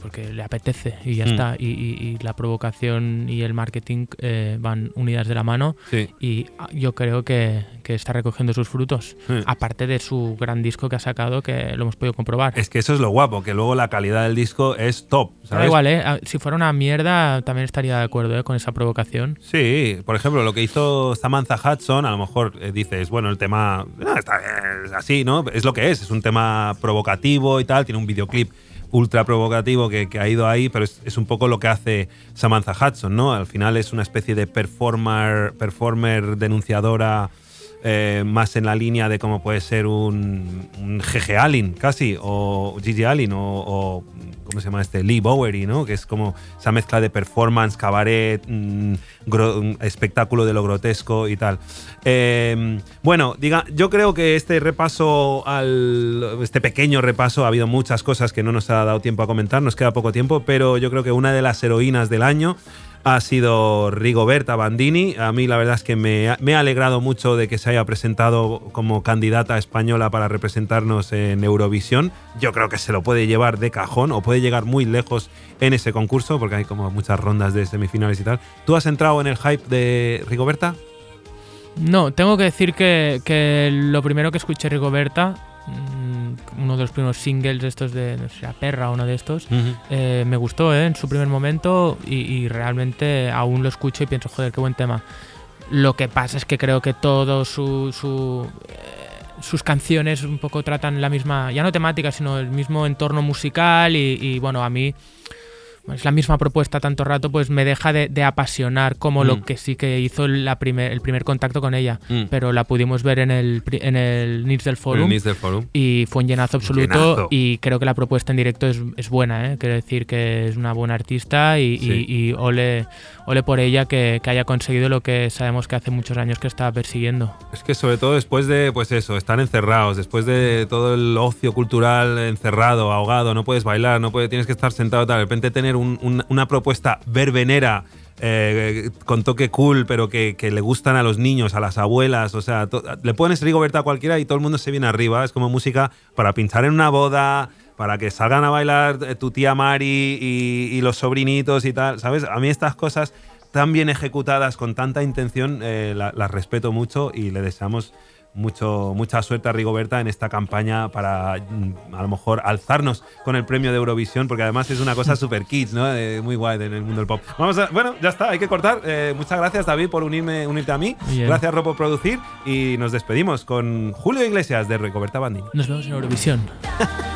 Speaker 2: porque le apetece y ya
Speaker 1: Mm.
Speaker 2: está. Y, y- y la provocación y el marketing eh, van unidas de la mano
Speaker 1: Sí.
Speaker 2: y ah, yo creo que, que está recogiendo sus frutos.
Speaker 1: Sí.
Speaker 2: Aparte de su gran disco que ha sacado, que lo hemos podido comprobar.
Speaker 1: Es que eso es lo guapo, que luego la calidad del disco es top.
Speaker 2: Da igual, ¿eh? Ah, Si fuera una mierda, también estaría de acuerdo ¿eh? con esa provocación.
Speaker 1: Sí, por ejemplo, lo que hizo Samantha Hudson, a lo mejor eh, dices, bueno, el tema no, está es así, ¿no? Es lo que es, es un tema provocativo y tal, tiene un videoclip ultra provocativo que, que ha ido ahí, pero es, es un poco lo que hace Samantha Hudson, ¿no? Al final es una especie de performer, performer denunciadora eh, más en la línea de cómo puede ser un, un GG Allen, casi, o Gigi Allen, o, ¿cómo se llama este? Lee Bowery, ¿no? Que es como esa mezcla de performance, cabaret, mm, mm, espectáculo de lo grotesco y tal. Eh, bueno, diga, yo creo que este repaso al. Este pequeño repaso, ha habido muchas cosas que no nos ha dado tiempo a comentar, nos queda poco tiempo, pero yo creo que una de las heroínas del año ha sido Rigoberta Bandini. A mí la verdad es que me, ha- alegrado mucho de que se haya presentado como candidata española para representarnos en Eurovisión. Yo creo que se lo puede llevar de cajón o puede llegar muy lejos en ese concurso porque hay como muchas rondas de semifinales y tal. ¿Tú has entrado en el hype de Rigoberta?
Speaker 2: No, tengo que decir que, lo primero que escuché Rigoberta, uno de los primeros singles de estos de, no sé, La Perra, uno de estos, eh, me gustó ¿eh? en su primer momento y, y realmente aún lo escucho y pienso, joder, qué buen tema. Lo que pasa es que creo que todo su, su, eh, sus canciones un poco tratan la misma, ya no temática, sino el mismo entorno musical y, y, bueno, a mí es la misma propuesta tanto rato, pues me deja de, de apasionar como
Speaker 1: Mm.
Speaker 2: lo que sí que hizo la primer, el primer contacto con ella.
Speaker 1: Mm.
Speaker 2: Pero la pudimos ver en el, en el Nits del Forum
Speaker 1: El Miss del Forum.
Speaker 2: y fue un llenazo absoluto
Speaker 1: Llenazo.
Speaker 2: y creo que la propuesta en directo es, es buena, ¿eh? quiero decir que es una buena artista y,
Speaker 1: Sí.
Speaker 2: y- y ole, ole por ella que, que haya conseguido lo que sabemos que hace muchos años que estaba persiguiendo.
Speaker 1: Es que sobre todo después de, pues eso, estar encerrados, después de todo el ocio cultural encerrado, ahogado, no puedes bailar, no puedes, tienes que estar sentado, tal, de repente tener un- un- una propuesta verbenera eh, con toque cool, pero que, le gustan a los niños, a las abuelas, o sea, le pones Rigoberta a cualquiera y todo el mundo se viene arriba, es como música para pinchar en una boda, para que salgan a bailar eh, tu tía Mari y, los sobrinitos y tal, ¿sabes? A mí estas cosas tan bien ejecutadas, con tanta intención, eh, la- las respeto mucho y le deseamos mucho, mucha suerte a Rigoberta en esta campaña para mm, a lo mejor alzarnos con el premio de Eurovisión, porque además es una cosa <laughs> super kids, ¿no? Eh, muy guay en el mundo del pop. Vamos a, bueno, ya está, hay que cortar. Eh, muchas gracias, David, por unirme, unirte a mí.
Speaker 2: Bien.
Speaker 1: Gracias, Ro, por producir. Y nos despedimos con Julio Iglesias de Rigoberta Bandini.
Speaker 2: Nos vemos en Eurovisión. <laughs>